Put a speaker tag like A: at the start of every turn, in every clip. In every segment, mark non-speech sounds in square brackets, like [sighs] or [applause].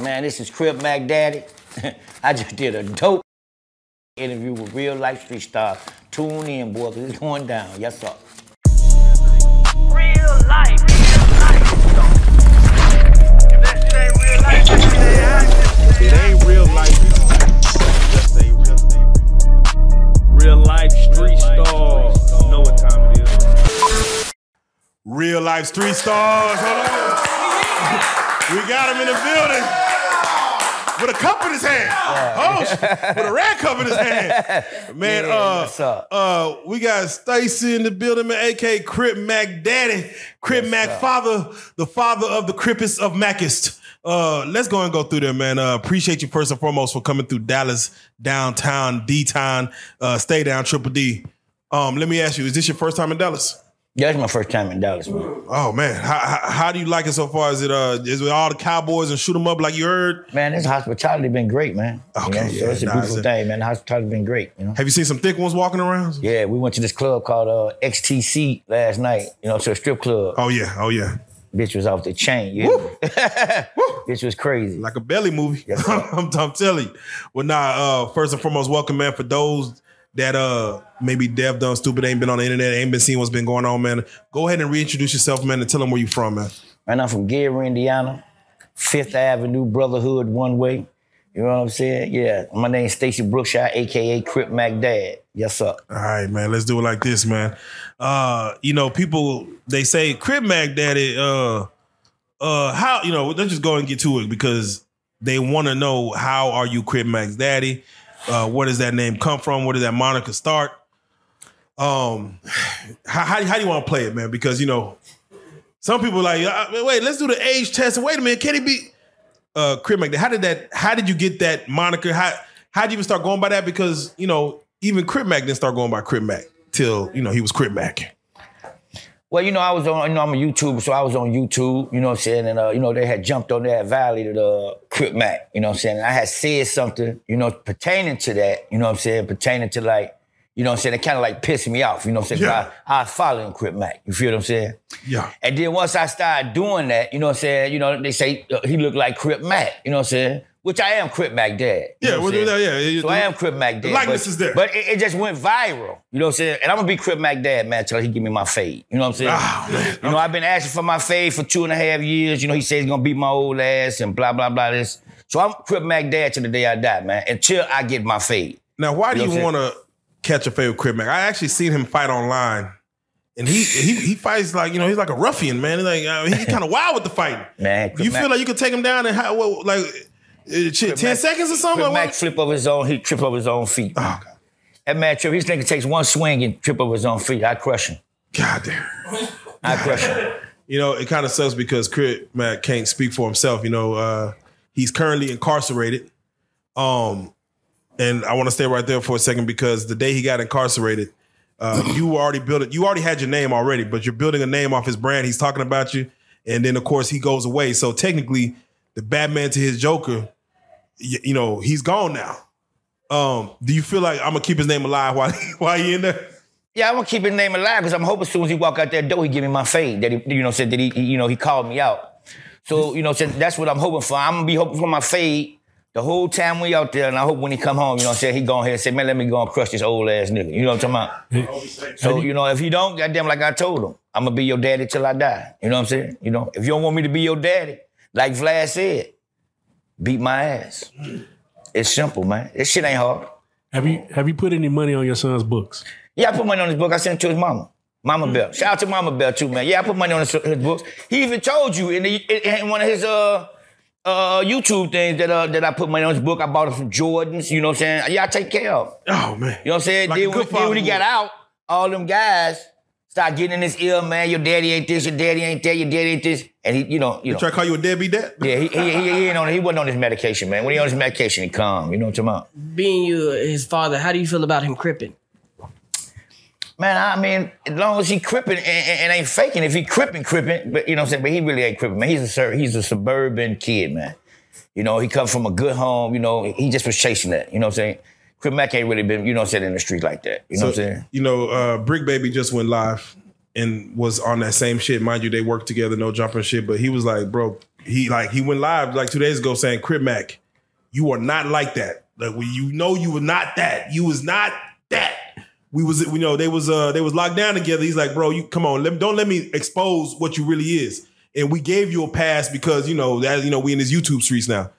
A: Man, this is Crip Mac Daddy. [laughs] I just did a dope interview with real life street stars. Tune in, boy, because it's going down. Yes, sir.
B: Real life, real life. If that shit ain't real life, that shit ain't acting.
C: It ain't real life. Just say real, real. Real life street stars. You know what time it is. Real life street stars. Hold on. [laughs] We got him in the building. With a cup in his hand. Oh, with a red cup in his hand. [laughs] Man,
A: Yeah,
C: uh,
A: what's up?
C: uh, we got Stacy in the building, man, aka Crip Mac Daddy. Crip Mac father, the father of the Crippest of Mackest. Uh, let's go and go through there, man. Uh, appreciate you first and foremost for coming through Dallas, downtown, D town, uh, stay down, Triple D. Um, let me ask you, is this your first time in Dallas?
A: Yeah, that's my first time in Dallas, man.
C: Oh man, how, how, how do you like it so far? Is it uh, is it all the Cowboys and shoot them up like you heard?
A: Man, this hospitality been great, man.
C: Okay,
A: you know?
C: yeah,
A: so it's a
C: nah,
A: beautiful
C: it's a-
A: thing, man. The hospitality been great, you know.
C: Have you seen some thick ones walking around?
A: Yeah, we went to this club called uh, XTC last night, you know, to a strip club.
C: Oh yeah, oh yeah,
A: Bitch was off the chain, yeah. [laughs] Bitch was crazy.
C: like a belly movie.
A: Yes. [laughs]
C: I'm, I'm telling you. Well, nah. Uh, first and foremost, welcome, man. For those that uh maybe deaf, dumb, stupid, ain't been on the internet, ain't been seeing what's been going on, man. Go ahead and reintroduce yourself, man, and tell them where you from, man.
A: Man, I'm from Gary, Indiana, Fifth Avenue, Brotherhood, one way. You know what I'm saying? Yeah. My name's Stacy Brookshire, aka Crip Mac Dad. Yes, sir.
C: All right, man. Let's do it like this, man. Uh, you know, people they say Crip Mac Daddy. Uh, uh, how you know? Let's just go and get to it because they want to know how are you Crip Mac's daddy? Uh, where does that name come from? Where did that moniker start? Um, how how, how do you want to play it, man? Because you know, some people like, uh, wait, let's do the age test. Wait a minute, can he be uh Crip Mac? How did that? How did you get that moniker? How how did you even start going by that? Because you know, even Crip Mac didn't start going by Crip Mac till you know he was Crip Mac.
A: Well, you know, I was on, you know, I'm a YouTuber, so I was on YouTube, you know what I'm saying? And, uh, you know, they had jumped on that valley to the Crip Mac, you know what I'm saying? And I had said something, you know, pertaining to that, you know what I'm saying? Pertaining to like, you know what I'm saying? It kind of like pissed me off, you know what I'm saying?
C: Yeah.
A: I, I was following Crip Mac, you feel what I'm saying?
C: Yeah.
A: And then once I started doing that, you know what I'm saying? You know, they say uh, he looked like Crip Mac, you know what I'm saying? Which I am Crip Mac dad.
C: Yeah, well, yeah, yeah.
A: So I am Crip Mac dad.
C: likeness
A: but,
C: is there.
A: But it, it just went viral. You know what I'm saying? And I'm gonna be Crip Mac dad, man, till he give me my fade. You know what I'm saying?
C: Ah, man.
A: You know, I've been asking for my fade for two and a half years. You know, he says he's gonna beat my old ass and blah, blah, blah this. So I'm Crip Mac dad till the day I die, man, until I get my fade.
C: Now, why do
A: You know
C: you want to catch a favorite Crip Mac? I actually seen him fight online, and he he he fights like you know he's like a ruffian man. He's like uh, he's kind of [laughs] wild with the fighting.
A: Man, Crip
C: you
A: Mac-
C: feel like you could take him down and how what, like shit, ten
A: Mac-
C: seconds or something?
A: Crip Mac flip over his own, he trip over his own feet.
C: oh, God.
A: That man trip, his nigga takes one swing and trip over his own feet. I crush him.
C: God damn.
A: I crush him.
C: You know, it kind of sucks because Crip Mac can't speak for himself. You know, uh, he's currently incarcerated. Um, and I want to stay right there for a second because the day he got incarcerated, uh, [clears throat] you already built it. You already had your name already, but you're building a name off his brand. He's talking about you, and then of course he goes away. So technically, the Batman to his Joker, y- you know, he's gone now. Um, do you feel like I'm gonna keep his name alive while [laughs] while he in there?
A: Yeah, I'm gonna keep his name alive because I'm hoping as soon as he walk out that door, he give me my fade. That he, you know, said that he, he- you know, he called me out. So you know, said that's what I'm hoping for. I'm gonna be hoping for my fade the whole time we out there, and I hope when he come home, you know, what I'm saying he go ahead and say, man, let me go and crush this old ass nigga. You know what I'm talking about? So you know, if he don't, goddamn, like I told him, I'm gonna be your daddy till I die. You know what I'm saying? You know, if you don't want me to be your daddy, like Vlad said, beat my ass. It's simple, man. This shit ain't hard.
D: Have you have you put any money on your son's books?
A: Yeah, I put money on his book. I sent it to his mama. Mama Bell. Shout out to Mama Bell too, man. Yeah, I put money on his, his books. He even told you in, the, in one of his uh uh YouTube things that uh that I put money on his book. I bought him some Jordans. You know what I'm saying? Yeah, I take care of. him.
C: Oh man,
A: You know what I'm saying?
C: Like a
A: then, when,
C: good
A: then when he got out, all them guys start getting in his ear, man. Your daddy ain't this. Your daddy ain't that. Your daddy ain't this. And he, you know, you know.
C: try to call you a deadbeat dad?
A: Yeah, he, he, he, he ain't on. He wasn't on his medication, man. When he on his medication, he calm. You know what I'm talking about?
E: Being you his father, how do you feel about him cripping?
A: Man, I mean, as long as he cripping and, and, and ain't faking, if he cripping, cripping, but you know what I'm saying, but he really ain't cripping, man. He's a sur- he's a suburban kid, man. You know, he come from a good home, you know, he just was chasing that, you know what I'm saying? Mac ain't really been, you know what I'm saying, in the street like that. You know what I'm saying?
C: You know, uh, Bricc Baby just went live and was on that same shit. Mind you, they worked together, No Jumper shit. But he was like, bro, he like he went live like two days ago saying, "Crip Mac, you are not like that. Like when you know you were not that. You was not that. We was you know they was uh they was locked down together. He's like, bro, you come on, let, don't let me expose what you really is. And we gave you a pass because you know that you know we in this YouTube streets now.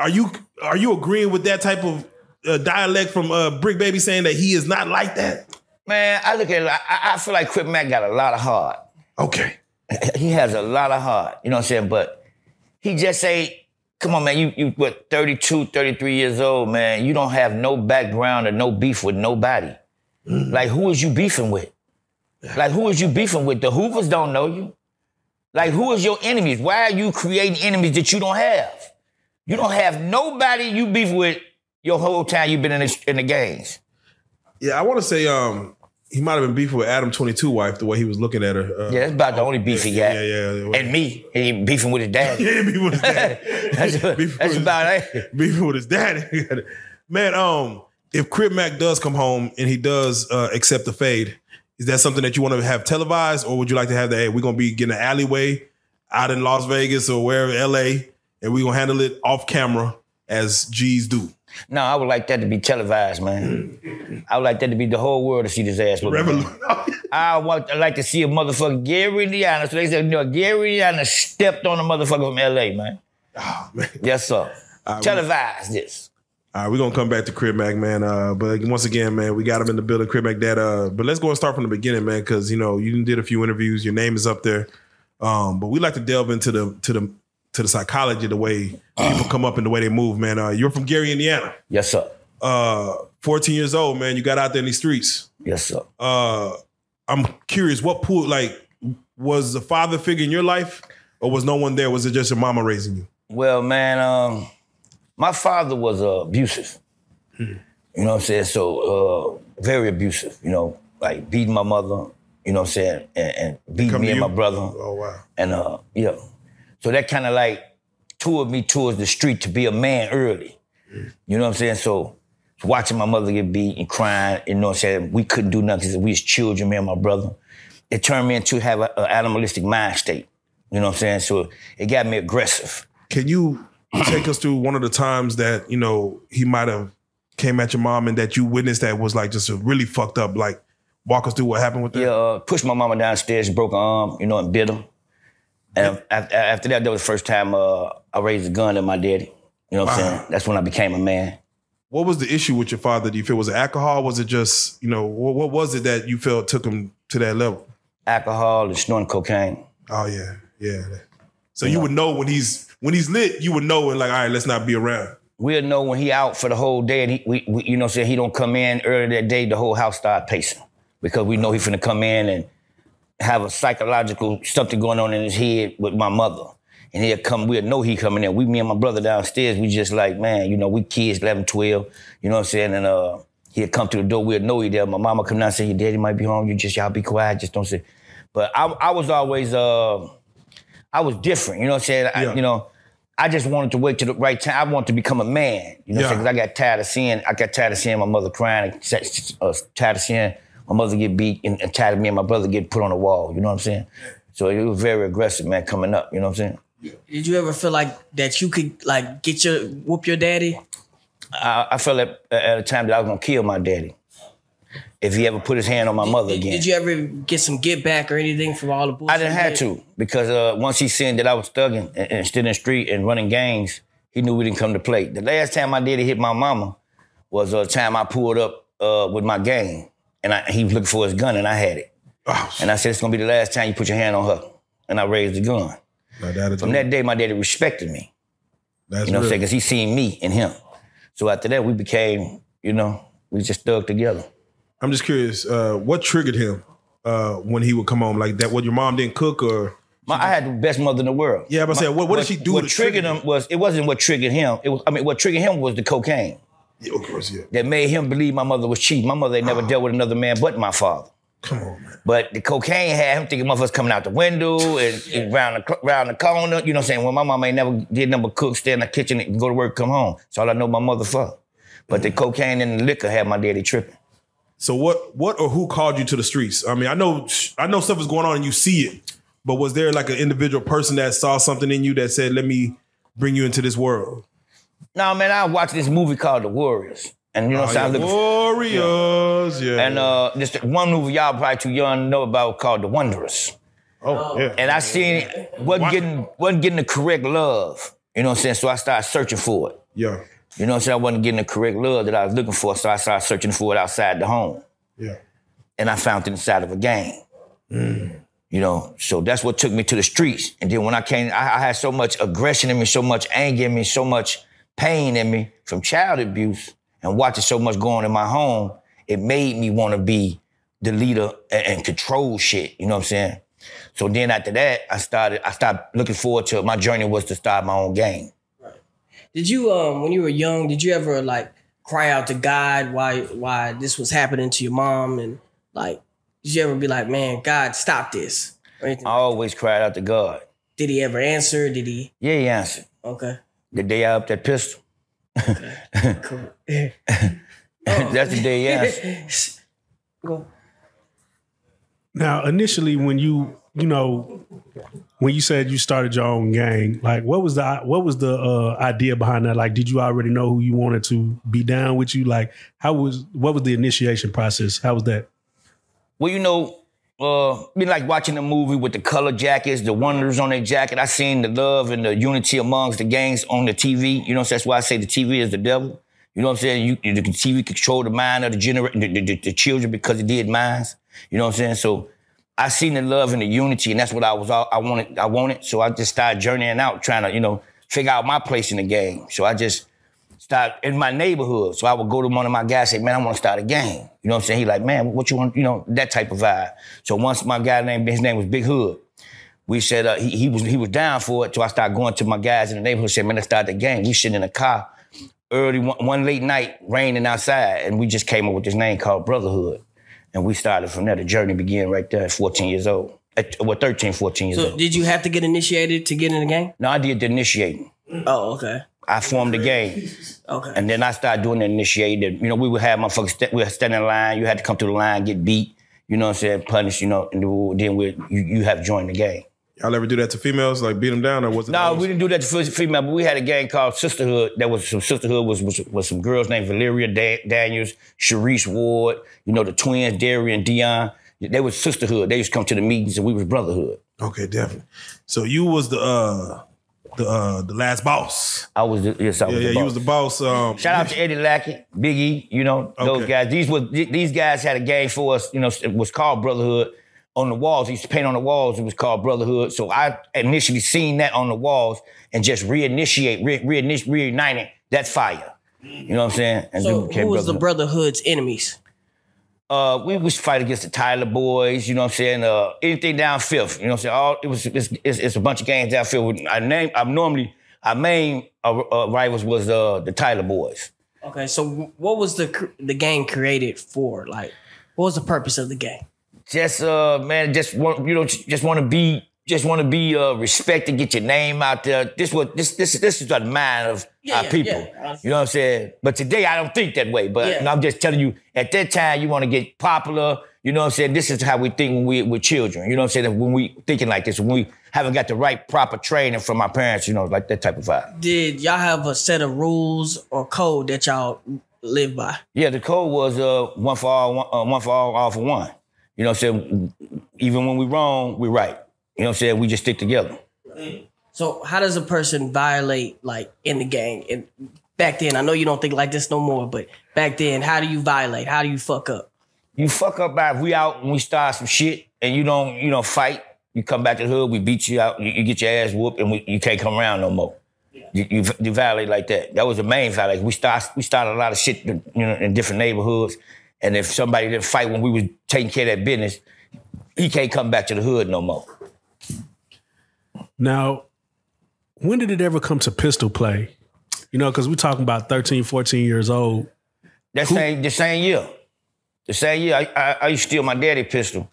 C: Are you are you agreeing with that type of uh, dialect from uh, Bricc Baby saying that he is not like that?
A: Man, I look at it, I, I feel like Crip Mac got a lot of heart.
C: Okay. [laughs]
A: He has a lot of heart, you know what I'm saying? But he just say, come on, man, you, you what, 32, 33 years old, man. You don't have no background or no beef with nobody. Like, who is you beefing with? Like, who is you beefing with? The Hoovers don't know you. Like, who is your enemies? Why are you creating enemies that you don't have? You don't have nobody you beef with your whole time you've been in the, in the games.
C: Yeah, I want to say um he might have been beefing with Adam Twenty Two wife the way he was looking at her. Uh,
A: Yeah, that's about the only beef he got.
C: Yeah, yeah, yeah.
A: And me, he beefing with his [laughs] dad.
C: Yeah, beefing with his dad. [laughs]
A: that's
C: Beefing
A: that's
C: with
A: about
C: his-
A: it.
C: beefing with his dad. [laughs] Man, um, if Crip Mac does come home and he does uh, accept the fade, is that something that you want to have televised, or would you like to have that? Hey, we're gonna be getting an alleyway out in Las Vegas or wherever, LA, and we're gonna handle it off camera as G's do.
A: No, I would like that to be televised, man. I would like that to be the whole world to see this ass.
C: Revolution.
A: I want I like to see a motherfucker Gary Indiana. So they said, no, Gary stepped on a motherfucker from LA, man.
C: oh man.
A: Yes, sir.
C: I-
A: Televise this.
C: All right, we're gonna come back to Crip Mac, man. Uh, but once again, man, we got him in the building, Crip Mac Dad. Uh, but let's go and start from the beginning, man, because you know you did a few interviews, your name is up there. Um, but we like to delve into the to the to the psychology, the way people come up and the way they move, man. Uh, you're from Gary, Indiana.
A: Yes, sir.
C: Uh, 14 years old, man. You got out there in these streets.
A: Yes, sir.
C: Uh, I'm curious, what pulled like was the father figure in your life, or was no one there? Was it just your mama raising you?
A: Well, man, um, my father was uh, abusive. You know what I'm saying? So uh, very abusive. You know, like beating my mother. You know what I'm saying? And, and beating
C: Come
A: me and
C: you?
A: my brother.
C: Oh wow.
A: And uh, yeah. So that kind of like toured me towards the street to be a man early. You know what I'm saying? So watching my mother get beat and crying, you know what I'm saying? We couldn't do nothing because we was children, me and my brother. It turned me into have an animalistic mind state. You know what I'm saying? So it got me aggressive.
C: Can you take us through one of the times that you know he might have came at your mom and that you witnessed that was like just a really fucked up? Like, walk us through what happened with that.
A: Yeah, uh, pushed my mama downstairs, broke her arm, you know, and bit her. And af- after that, that was the first time uh, I raised a gun at my daddy. You know what I'm saying? That's when I became a man.
C: What was the issue with your father? Do you feel was it alcohol? Was it just you know what, what was it that you felt took him to that level?
A: Alcohol and snorting cocaine.
C: Oh yeah, yeah. So you would know when he's when he's lit, you would know and like, all right, let's not be around.
A: We'll know when he out for the whole day and he, we, we, you know what I'm saying, he don't come in early that day, the whole house start pacing. Because we know he finna come in and have a psychological something going on in his head with my mother. And he'll come, we'll know he coming in. We, me and my brother downstairs, we just like, man, you know, we kids, 11, 12, you know what I'm saying? And uh, he'll come to the door, we'll know he there. My mama come down and say, your daddy might be home, you just, y'all be quiet, just don't say. But I, I was always, uh, I was different, you know what I'm saying? I, you know, I just wanted to wait to the right time. I wanted to become a man, you know what I'm saying?
C: Yeah.
A: Because I got tired of seeing, I got tired of seeing my mother crying, uh, tired of seeing my mother get beat, and, and tired of me and my brother get put on the wall, you know what I'm saying? So it was very aggressive, man, coming up, you know what I'm saying?
E: Did you ever feel like that you could like get your whoop your daddy?
A: I, I felt at, at a time that I was gonna kill my daddy if he ever put his hand on my mother again.
E: did you ever get some get back or anything from all the bullshit?
A: I didn't have to because uh, once he seen that I was thugging and, and still in the street and running gangs, he knew we didn't come to play. The last time my daddy hit my mama was a time I pulled up uh, with my gang and I, he was looking for his gun and I had it.
C: Oh,
A: And I said, it's gonna be the last time you put your hand on her. And I raised the gun.
C: my dad
A: From that day, my daddy respected me.
C: That's
A: You know what I'm saying? Because he seen me and him. So after that, we became, you know, we just stuck together.
C: I'm just curious, uh, what triggered him uh, when he would come home like that? What your mom didn't cook or
A: My, I had the best mother in the world.
C: Yeah, but I said, what- what did she do
A: What
C: to
A: triggered
C: trigger
A: him was it wasn't what triggered him. It was I mean what triggered him was the cocaine
C: yeah, of course, yeah.
A: that made him believe my mother was cheating. My mother had never ah. dealt with another man but my father.
C: Come on, man.
A: But the cocaine had him thinking motherfuckers coming out the window [laughs] and, and round the round the corner. You know what I'm saying? Well, my mama ain't never did nothing but cook, stay in the kitchen, and go to work, come home. That's all I know my mother for. But the mm. cocaine and the liquor had my daddy tripping.
C: So what what or who called you to the streets? I mean, I know I know stuff is going on and you see it, But was there like an individual person that saw something in you that said, "Let me bring you into this world"?
A: No, man, I watched this movie called The Warriors. And you know what I'm saying? I
C: Warriors, yeah.
A: And uh, this one movie y'all probably too young to know about called The Wanderers.
C: oh yeah,
A: And I seen it wasn't getting wasn't getting the correct love. You know what I'm saying? So I started searching for it.
C: yeah,
A: You know what I'm saying? I wasn't getting the correct love that I was looking for, so I started searching for it outside the home.
C: yeah.
A: And I found it inside of a game. You know, so that's what took me to the streets. And then when I came, I, I had so much aggression in me, so much anger in me, so much pain in me from child abuse and watching so much going in my home, it made me want to be the leader and, and control shit. You know what I'm saying? So then after that, I started, I stopped looking forward to my journey was to start my own game.
E: Did you um when you were young, did you ever like cry out to God why why this was happening to your mom and like did you ever be like, man, God, stop this? Or?
A: I always cried out to God.
E: Did he ever answer? Did he
A: Yeah, he answered.
E: okay.
A: The day I up that pistol.
E: Cool. [laughs]
A: That's the day he answered.
E: Go.
D: Now, initially, when you you know when you said you started your own gang, like what was the what was the uh, idea behind that? Like, did you already know who you wanted to be down with you? Like, how was what was the initiation process? How was that?
A: Well, you know, uh, been like watching the movie with the color jackets, the wonders on their jacket. I seen the love and the unity amongst the gangs on the TV. You know, so that's why I say the TV is the devil. You know what I'm saying? You, the TV control the mind of the gener- the, the, the, the children because it did minds. You know what I'm saying? So I seen the love and the unity, and that's what I was all I wanted. I wanted. So I just started journeying out, trying to, you know, figure out my place in the game. So I just started in my neighborhood. So I would go to one of my guys, and say, man, I want to start a game. You know what I'm saying? He like, man, what you want? You know, that type of vibe. So once my guy named his name was Big Hood. We said uh, he, he was he was down for it. So I started going to my guys in the neighborhood. Said, man, let's start the game. We sitting in a car early one, one late night, raining outside, and we just came up with this name called Brotherhood. And we started from there. The journey began right there at 14 years old. At, well, 13, 14 years
E: So
A: old.
E: did you have to get initiated to get in the game?
A: No, I did the initiating.
E: Oh, okay.
A: I formed a gang.
E: Okay.
A: And then I started doing the initiated. You know, we would have motherfuckers, st- we would stand in line. You had to come through the line, get beat. You know what I'm saying? Punished, you know, and then we you, you have joined the gang.
C: Y'all ever do that to females, like beat them down, or was it?
A: No, we didn't do that to female, but we had a gang called Sisterhood. That was some Sisterhood was was, was some girls named Valeria da- Daniels, Sharice Ward, you know, the twins, Darian, Dion. They was Sisterhood. They used to come to the meetings and we was Brotherhood.
C: Okay, definitely. So you was the uh the uh the last boss.
A: I was the, yes, I was
C: Yeah,
A: the
C: yeah, you
A: boss.
C: was the boss. Um,
A: Shout out to Eddie Lackett, Biggie, you know, those guys. These was these guys had a game for us, you know, it was called Brotherhood. On the walls, he used to paint on the walls, it was called Brotherhood. So I initially seen that on the walls and just reinitiate, re, reinit- reuniting that fire. You know what I'm saying? And
E: So who was the Brotherhood's enemies?
A: Uh, we was fight against the Tyler boys, you know what I'm saying? Uh, anything down fifth, you know what I'm saying? All it was it's, it's, it's a bunch of games down fifth. I name I'm normally our main uh, uh, rivals was uh, the Tyler boys.
E: Okay, so what was the the game created for? Like, what was the purpose of the game?
A: just uh man, just want you know, just want to be just want to be uh respected, get your name out there. This what this this this is the mind of
E: Yeah,
A: our
E: yeah,
A: people.
E: yeah.
A: You know what I'm saying? But today I don't think that way. But. I'm just telling you, at that time you want to get popular. You know what I'm saying? This is how we think when we we're children. You know what I'm saying? When we thinking like this, when we haven't got the right proper training from our parents, you know, like that type of vibe.
E: Did y'all have a set of rules or code that y'all live by?
A: Yeah, the code was uh one for all, one, uh, one for all, all for one. You know what I'm saying? Even when we wrong, we right. You know what I'm saying? We just stick together.
E: So how does a person violate like in the gang? And back then, I know you don't think like this no more, but back then, how do you violate? How do you fuck up?
A: You fuck up by if we out and we start some shit and you don't, you don't fight. You come back to the hood, we beat you out, you, you get your ass whooped, and we, you can't come around no more. You, you, you violate like that. That was the main violation. We start we started a lot of shit, you know, in different neighborhoods. And if somebody didn't fight when we was taking care of that business, he can't come back to the hood no more.
D: Now, when did it ever come to pistol play? You know, because we're talking about 13, 14 years old.
A: That same the same year, the same year, I, I, I used to steal my daddy pistol,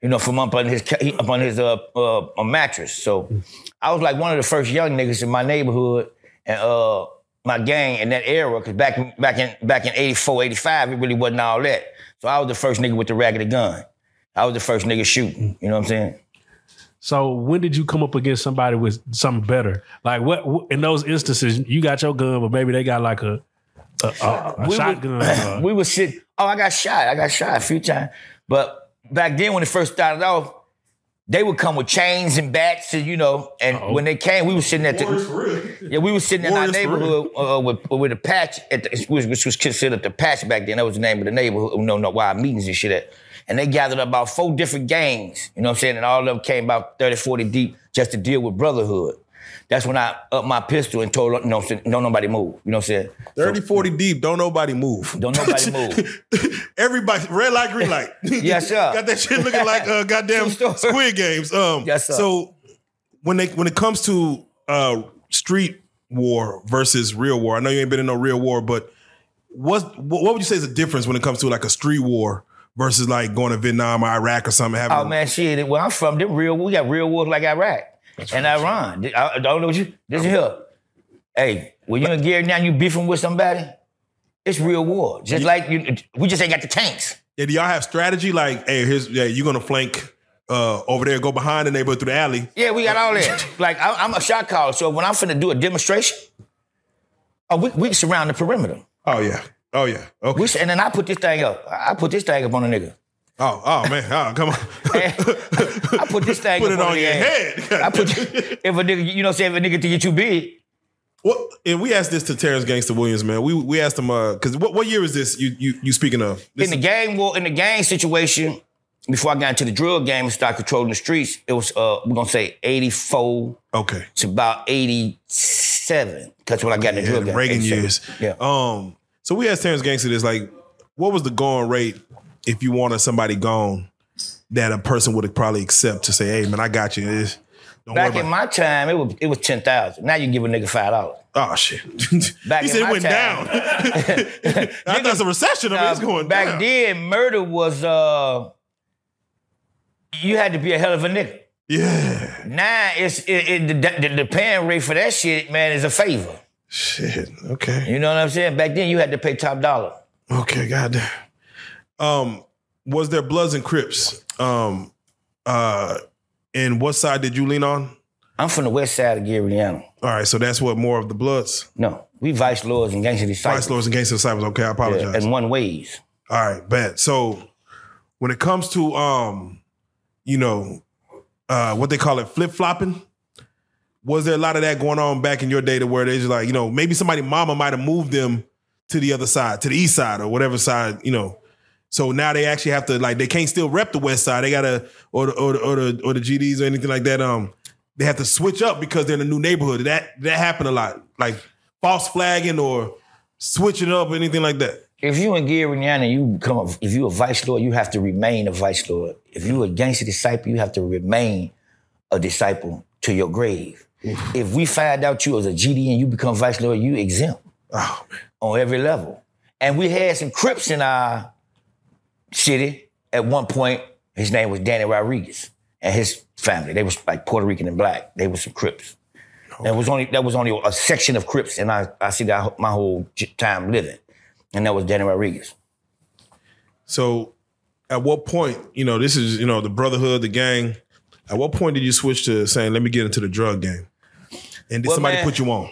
A: you know, from up on his up on his uh, uh a mattress. So I was like one of the first young niggas in my neighborhood and uh my gang in that era. Cause back in back in back in 84, 85, it really wasn't all that. So I was the first nigga with the raggedy gun. I was the first nigga shooting. You know what I'm saying?
D: So when did you come up against somebody with something better? Like what what- in those instances you got your gun, but maybe they got like a a, a, a
A: We
D: shotgun.
A: would, [clears throat]
D: uh,
A: we would sit. Oh, I got shot. I got shot a few times. But back then, when it first started off, they would come with chains and bats, and you know. And when they came, we were sitting at the [laughs] yeah, we were sitting in our
C: Warriors for
A: neighborhood uh, with, with a patch at the, which, which was considered the patch back then. That was the name of the neighborhood. No, no, why meetings and shit at. And they gathered about four different gangs. You know what I'm saying? And all of them came about 30, 40 deep just to deal with brotherhood. That's when I upped my pistol and told, you know, what I'm saying, don't nobody move. You know what I'm saying?
C: 30, 40 deep, don't nobody move. [laughs]
A: Don't nobody [laughs] move.
C: Everybody, red light, green light. [laughs]
A: Yes, sir.
C: Got that shit looking like uh, goddamn Squid Games. Um,
A: Yes, sir.
C: So when they when it comes to uh, street war versus real war, I know you ain't been in no real war, but what's, what what would you say is the difference when it comes to like a street war versus like going to Vietnam or Iraq or something? Having
A: Oh man, shit. Where I'm from, them real we got real wars like Iraq and Iran. I, I don't know what you. This is here. Hey, when you in gear now, you beefing with somebody. It's real war. Just like you, we just ain't got the tanks.
C: Yeah, do y'all have strategy like, hey, here's yeah, you're gonna flank uh, over there, go behind the neighborhood through the alley.
A: Yeah, we got all that. [laughs] like I, I'm a shot caller, so when I'm finna do a demonstration, oh, we, we surround the perimeter.
C: Oh yeah, oh yeah, okay.
A: We, and then I put this thing up. I put this thing up on a nigga.
C: Oh oh man, oh come on. [laughs]
A: I put this thing
C: Put
A: up
C: it
A: on,
C: on your
A: ass.
C: head.
A: I put if a nigga, you know, say if a nigga think you too big,
C: What and we asked this to Terrence Gangster Williams, man. We we asked him uh because what, what year is this you you you speaking of? This
A: in the gang war, in the gang situation, before I got into the drug game and started controlling the streets, it was uh we're gonna say 84
C: okay.
A: to about 87. That's when I got in the
C: Yeah,
A: drug
C: the
A: game.
C: Reagan years.
A: Yeah.
C: Um so we asked Terrence Gangster this, like, what was the going rate if you wanted somebody gone that a person would probably accept to say, hey man, I got you. It's- don't
A: Back in my time, it was it was ten thousand. Now you can give a nigga five dollars.
C: Oh shit. [laughs]
A: Back
C: he said it went
A: time-
C: down. [laughs] I [laughs] thought it's a recession. I mean, it's going
A: back
C: down.
A: then, murder was uh you had to be a hell of a nigga.
C: Yeah.
A: Now it's it, it, the, the the paying rate for that shit, man, is a favor.
C: Shit. Okay.
A: You know what I'm saying? Back then, you had to pay top dollar.
C: Okay, goddamn. Um, was there Bloods and Crips? Um, uh, and what side did you lean on?
A: I'm from the west side of Gary,
C: All right, so that's what more of the Bloods,
A: No, we vice lords and gangster disciples.
C: Vice Lords and Gangster Disciples. Okay, I apologize.
A: Yeah, in one ways.
C: All right, bad. So when it comes to um, you know, uh, what they call it, flip flopping. Was there a lot of that going on back in your day to where they just like, you know, maybe somebody mama might have moved them to the other side, to the east side or whatever side, you know. So now they actually have to like they can't still rep the west side. They gotta or the or the or the, or the GDs or anything like that. Um, they have to switch up because they're in a new neighborhood. That that happened a lot, like false flagging or switching up or anything like that.
A: If you in Indiana, you become if you a vice lord, you have to remain a vice lord. If you a gangster disciple, you have to remain a disciple to your grave. If we find out you as a GD and you become vice lord, you exempt
C: Oh
A: on every level. And we had some Crips in our city at one point. His name was Danny Rodriguez and his family. They was like Puerto Rican and black. They were some Crips. That was only that was only a section of Crips, and I I see that my whole time living, and that was Danny Rodriguez.
C: So, at what point, you know, this is, you know, the brotherhood, the gang. At what point did you switch to saying, let me get into the drug game? And did
A: Well,
C: somebody
A: man-
C: put you on?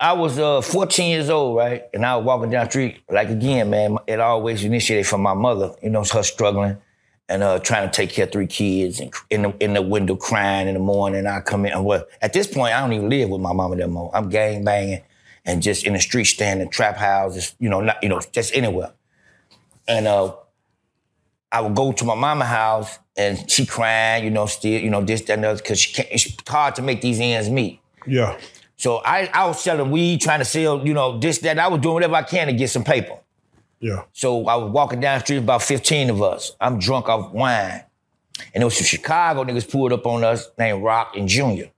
A: I was uh 14 years old, right? And I was walking down the street. Like again, man, it always initiated from my mother. You know, her struggling and uh trying to take care of three kids and in the in the window crying in the morning. I come in. Well, at this point, I don't even live with my mama no more. I'm gang banging and just in the street standing, trap houses, you know, not you know, just anywhere. And uh I would go to my mama house and she crying, you know, still, you know, this, that, and the other, because she can't, it's hard to make these ends meet.
C: Yeah.
A: So I, I was selling weed, trying to sell, you know, this, that. I was doing whatever I can to get some paper.
C: Yeah.
A: So I was walking down the street, about 15 of us. I'm drunk off wine. And there was some Chicago niggas pulled up on us named Rock and Junior.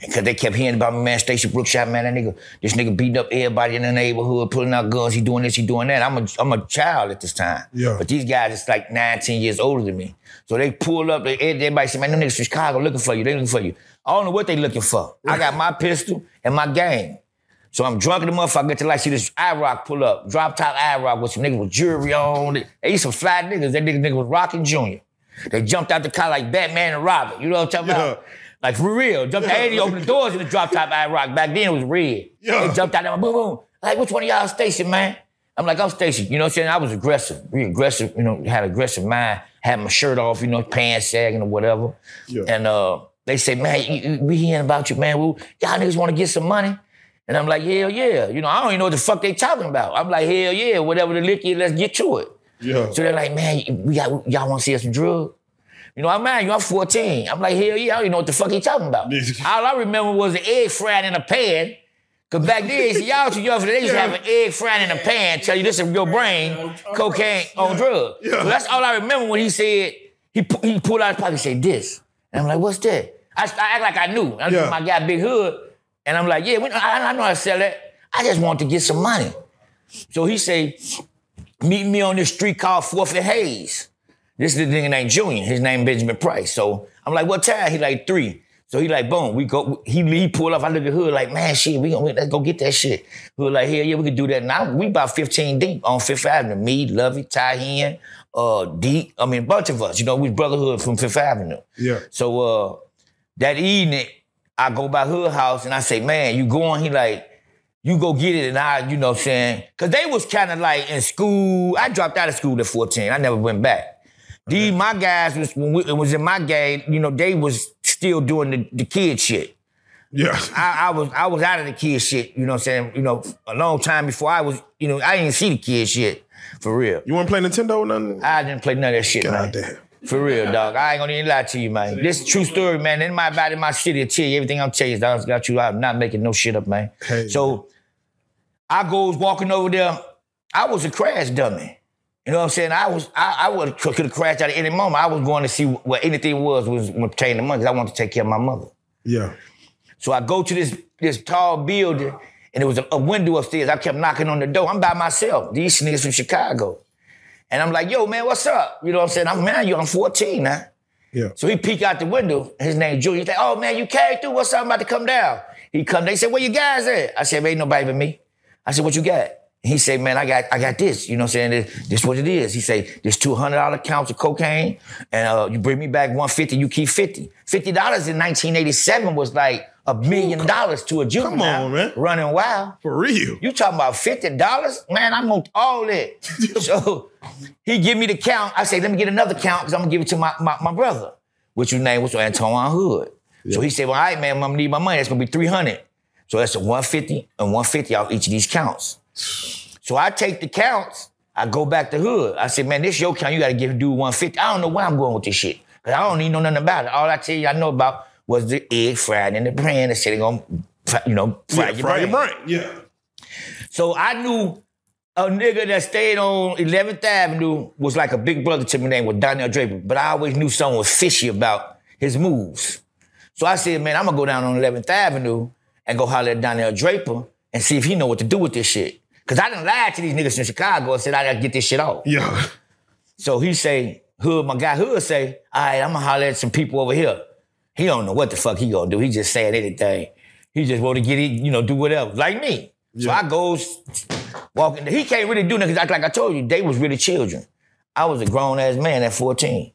A: Because they kept hearing about me, man, Stacy Brookshire, man, that nigga, this nigga beating up everybody in the neighborhood, pulling out guns, he doing this, he doing that. I'm a, I'm a child at this time.
C: Yeah.
A: But these guys is like 19 years older than me. So they pulled up, they, everybody said, man, them niggas from Chicago looking for you, they looking for you. I don't know what they looking for. I got my pistol and my gang. So I'm drunk in the motherfucker, I get to like see this IROC pull up, drop top IROC with some niggas with jewelry on. It. They used some fly niggas. That nigga, nigga was rocking Junior. They jumped out the car like Batman and Robin. You know what I'm talking about? Like for real. Jumped out, and he opened the doors in the drop top IROC. Back then it was red.
C: Yeah.
A: They jumped out there, boom, boom. Like, which one of y'all station, man? I'm like, I'm station. You know what I'm saying? I was aggressive, really aggressive, you know, had aggressive mind, had my shirt off, you know, pants sagging or whatever.
C: Yeah.
A: And uh, they say, man, you- you- we hearing about you, man. Well, y'all niggas want to get some money? And I'm like, hell yeah. You know, I don't even know what the fuck they talking about. I'm like, hell yeah, whatever the lick is, let's get to it.
C: Yeah.
A: So they're like, man, we got, y'all want to see us some drugs? You know, I'm mad. You, I'm 14. I'm like, hell yeah, I don't even know what the fuck he talking about. [laughs] All I remember was an egg fried in a pan. Cause back then, see, y'all too young for that. They used to have an egg fried in a pan, tell you this is your brain, cocaine on drugs. So that's all I remember when he said, he, he pulled out his pocket and said this. And I'm like, what's that? I, I act like I knew. I,
C: Yeah.
A: I got big hood. And I'm like, yeah, we, I, I know I sell that. I just want to get some money. So he say, meet me on this street called Fourth and Hayes. This is the nigga named Junior. His name Benjamin Price. So I'm like, what time? He like three. So he like, boom, we go. He he pulled off. I look at Hood like, man, shit, we gonna let's go get that shit. Hood like, hell yeah, we can do that. Now we about 15 deep on Fifth Avenue. Me, Lovey, Ty Hen, uh, Deep. I mean, a bunch of us. You know, we brotherhood from Fifth Avenue.
C: Yeah.
A: So uh, that evening, I go by her house and I say, man, you going? He like, you go get it and I, you know what I'm saying? Cause they was kind of like in school. I dropped out of school at 14. I never went back. These my guys was when we, it was in my gang, you know, they was still doing the, the kid shit.
C: Yeah.
A: I, I was I was out of the kid shit, you know what I'm saying? You know, a long time before I was, you know, I didn't see the kid shit for real.
C: You want to play Nintendo or nothing?
A: I didn't play none of that shit, man.
C: God damn.
A: For real, dog. I ain't gonna even lie to you, man. This is true story, man. In my body, my city, I tell you everything I'm telling you. I got you. I'm not making no shit up, man.
C: Hey,
A: so I goes walking over there. I was a crash dummy. You know what I'm saying? I was I, I would could have crashed out at any moment. I was going to see what anything was was pertaining to money. 'cause I wanted to take care of my mother.
C: Yeah.
A: So I go to this this tall building, and it was a, a window upstairs. I kept knocking on the door. I'm by myself. These niggas from Chicago. And I'm like, yo, man, what's up? You know what I'm saying? I'm man, you, I'm 14 now.
C: Yeah.
A: So he peeked out the window. His name Junior. He's like, oh man, you came through. What's up? I'm about to come down. He come. They said, where you guys at? I said, ain't nobody but me. I said, what you got? He said, man, I got I got this. You know what I'm saying? This, this what it is. He said, there's $200 counts of cocaine, and uh, you bring me back 150, you keep 50. $50 in 1987 was like a million dollars to a juvenile.
C: on, man.
A: Running wild.
C: For real.
A: You talking about fifty dollars, man? I'm on all that. [laughs] so he give me the count. I say, let me get another count because I'm gonna give it to my, my, my brother, which his name was Antoine Hood. So he said, well, all right, man, I'm gonna need my money. That's gonna be three hundred. So that's a one fifty and one fifty off each of these counts. So I take the counts. I go back to Hood. I said, man, this your count. You got to give one fifty. I don't know where I'm going with this shit because I don't even know nothing about it. All I tell you I know about was the egg fried in the pan. They said they gonna, you know, fry,
C: Yeah,
A: your,
C: fry
A: brain.
C: your brain. Yeah.
A: So I knew a nigga that stayed on 11th Avenue was like a big brother to me name was Donnell Draper, but I always knew something was fishy about his moves. So I said, man, I'm gonna go down on 11th Avenue and go holler at Donnell Draper and see if he know what to do with this shit. Cause I didn't lie to these niggas in Chicago and said I gotta get this shit off.
C: Yeah.
A: So he say, Hood, my guy Hood say, all right, I'm gonna holler at some people over here. He don't know what the fuck he gonna do. He just saying anything. He just want to get it, you know, do whatever, like me. So I goes walking. He can't really do nothing. 'cause Like I told you, they was really children. I was a grown ass man at 14.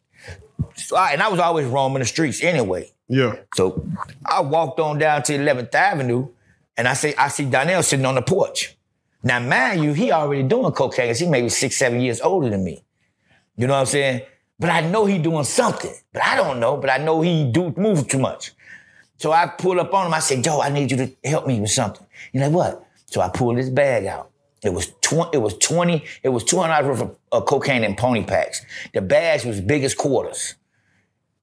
A: So I, and I was always roaming the streets anyway.
C: Yeah.
A: So I walked on down to 11th Avenue, and I say I see Donnell sitting on the porch. Now, mind you, he already doing cocaine. he maybe six, seven years older than me. You know what I'm saying? But I know he doing something. But I don't know. But I know he do move too much. So I pull up on him. I said, Joe, I need you to help me with something. He's like, what? So I pulled his bag out. It was twenty. It was twenty. It was two hundred worth of, of cocaine in pony packs. The bags was big as quarters.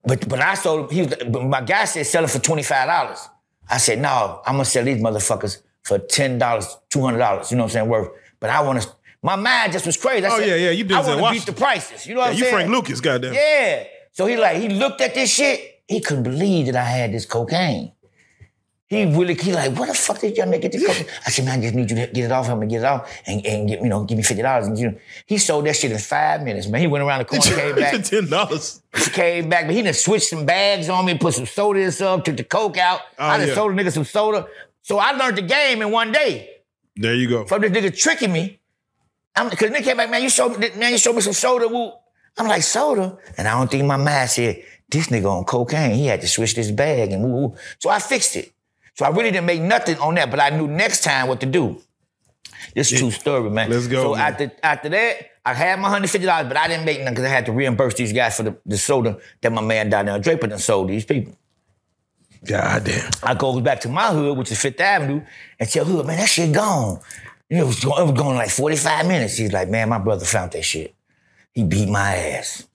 A: But but I sold. He was, my guy said sell it for twenty five dollars. I said no. I'm gonna sell these motherfuckers for ten dollars, two hundred dollars. You know what I'm saying? Worth. But I want to. My mind just was crazy. I
C: Oh,
A: said,
C: yeah, yeah, you did
A: I want to beat the prices. You know what
C: Yeah,
A: I'm
C: you
A: saying?
C: You Frank Lucas, goddamn.
A: Yeah. So he like he looked at this shit. He couldn't believe that I had this cocaine. He really he like, what the fuck did y'all make get this cocaine? I said, man, I just need you to get it off him and get it off and, and get, you know, give me fifty dollars. And you know, he sold that shit in five minutes, man. He went around the corner, [laughs] came back,
C: Ten dollars.
A: He came back, but he done switched some bags on me, put some soda in some, took the coke out. Oh, I done
C: yeah.
A: sold a nigga some soda. So I learned the game in one day
C: There you go.
A: from this nigga tricking me. I'm because nigga came back, man, you showed me man, you showed me some soda. Woo. I'm like, soda? And I don't think my mind said, this nigga on cocaine. He had to switch this bag and woo woo. So I fixed it. So I really didn't make nothing on that, but I knew next time what to do. This is true story, man.
C: Let's go,
A: So
C: man.
A: after after that, I had my hundred fifty dollars, but I didn't make nothing because I had to reimburse these guys for the, the soda that my man down there Draper done sold these people.
C: God damn.
A: I goes back to my hood, which is Fifth Avenue, and tell hood, man, that shit gone. It was going, it was going like 45 minutes. He's like, man, my brother found that shit. He beat my ass.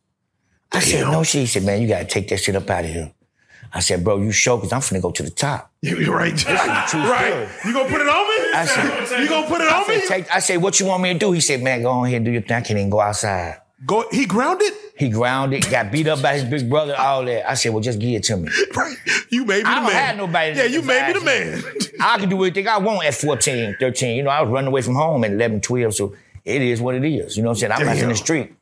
A: I said, no shit. He said, man, you gotta take that shit up out of here. I said, bro, you sure? Cause I'm finna go to the top. [laughs]
C: You're right. right. You gonna put it on me?
A: I said,
C: you gonna put it
A: I
C: on me?
A: take, I said, what you want me to do? He said, man, go on here and do your thing. I can't even go outside.
C: Go. He grounded.
A: He grounded, got beat up by his big brother, all that. I said, well, just give it to me. [laughs]
C: Right. You made me the man.
A: I don't have nobody
C: Yeah, you made me the man.
A: I can do anything I want at 14, 13. You know, I was running away from home at 11, 12, so it is what it is. You know what I'm saying? I'm not in the street.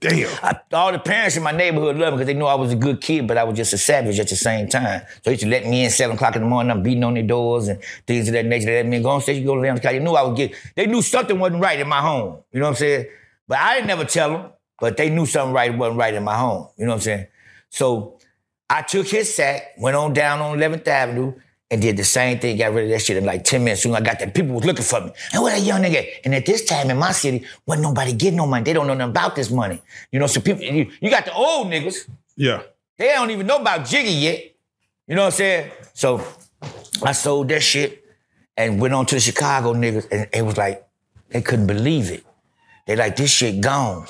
C: Damn.
A: I, all the parents in my neighborhood love me because they knew I was a good kid, but I was just a savage at the same time. So they used to let me in 7 o'clock in the morning. I'm beating on their doors and things of that nature. They let me in, go on stage, you go down the couch. They knew I would get, they knew something wasn't right in my home. You know what I'm saying? But I didn't never tell them, but they knew something right wasn't right in my home. You know what I'm saying? So I took his sack, went on down on 11th Avenue, and did the same thing, got rid of that shit in like 10 minutes. Soon I got that, people was looking for me. And where that young nigga? at? And at this time in my city, wasn't nobody getting no money. They don't know nothing about this money. You know, so people, you, you got the old niggas,
C: Yeah.
A: they don't even know about Jiggy yet. You know what I'm saying? So I sold that shit and went on to the Chicago niggas, and it was like, they couldn't believe it. They like, this shit gone.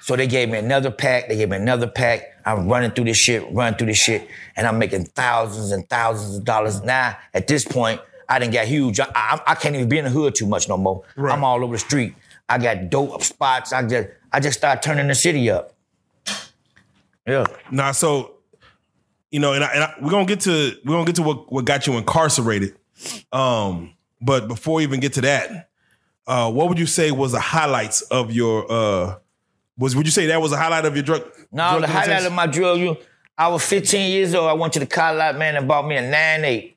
A: So they gave me another pack, they gave me another pack. I'm running through this shit, running through this shit, and I'm making thousands and thousands of dollars. Now, at this point, I didn't get huge. I, I, I can't even be in the hood too much no more.
C: Right.
A: I'm all over the street. I got dope spots. I just I just started turning the city up. Yeah.
C: Nah, so you know, and, I, and we're gonna get to we're gonna get to what, what got you incarcerated. Um, but before we even get to that, uh, what would you say was the highlights of your uh was would you say that was a highlight of your drug?
A: No,
C: drug
A: the highlight of my drug use. I was 15 years old. I went to the car lot, man, and bought me a 9.8.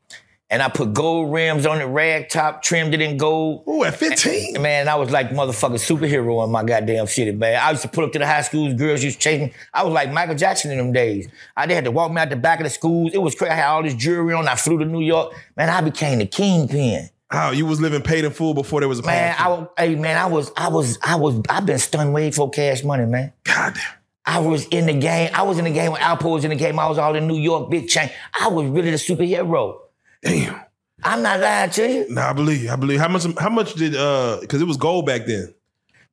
A: And I put gold rims on the rag top, trimmed it in gold.
C: Ooh, at 15.
A: Man, I was like motherfucking superhero in my goddamn city, man. I used to pull up to the high schools, girls used to chase me. I was like Michael Jackson in them days. I they had to walk me out the back of the schools. It was crazy. I had all this jewelry on. I flew to New York. Man, I became the kingpin.
C: How you was living paid in full before there was a
A: Man, I was, hey man, I was, I was, I was, I've been stunned way for cash money, man.
C: God damn.
A: I was in the game. I was in the game when Alpo was in the game. I was all in New York, big chain. I was really the superhero.
C: Damn.
A: I'm not lying to you.
C: Nah, I believe. I believe. How much? How much did? uh Because it was gold back then.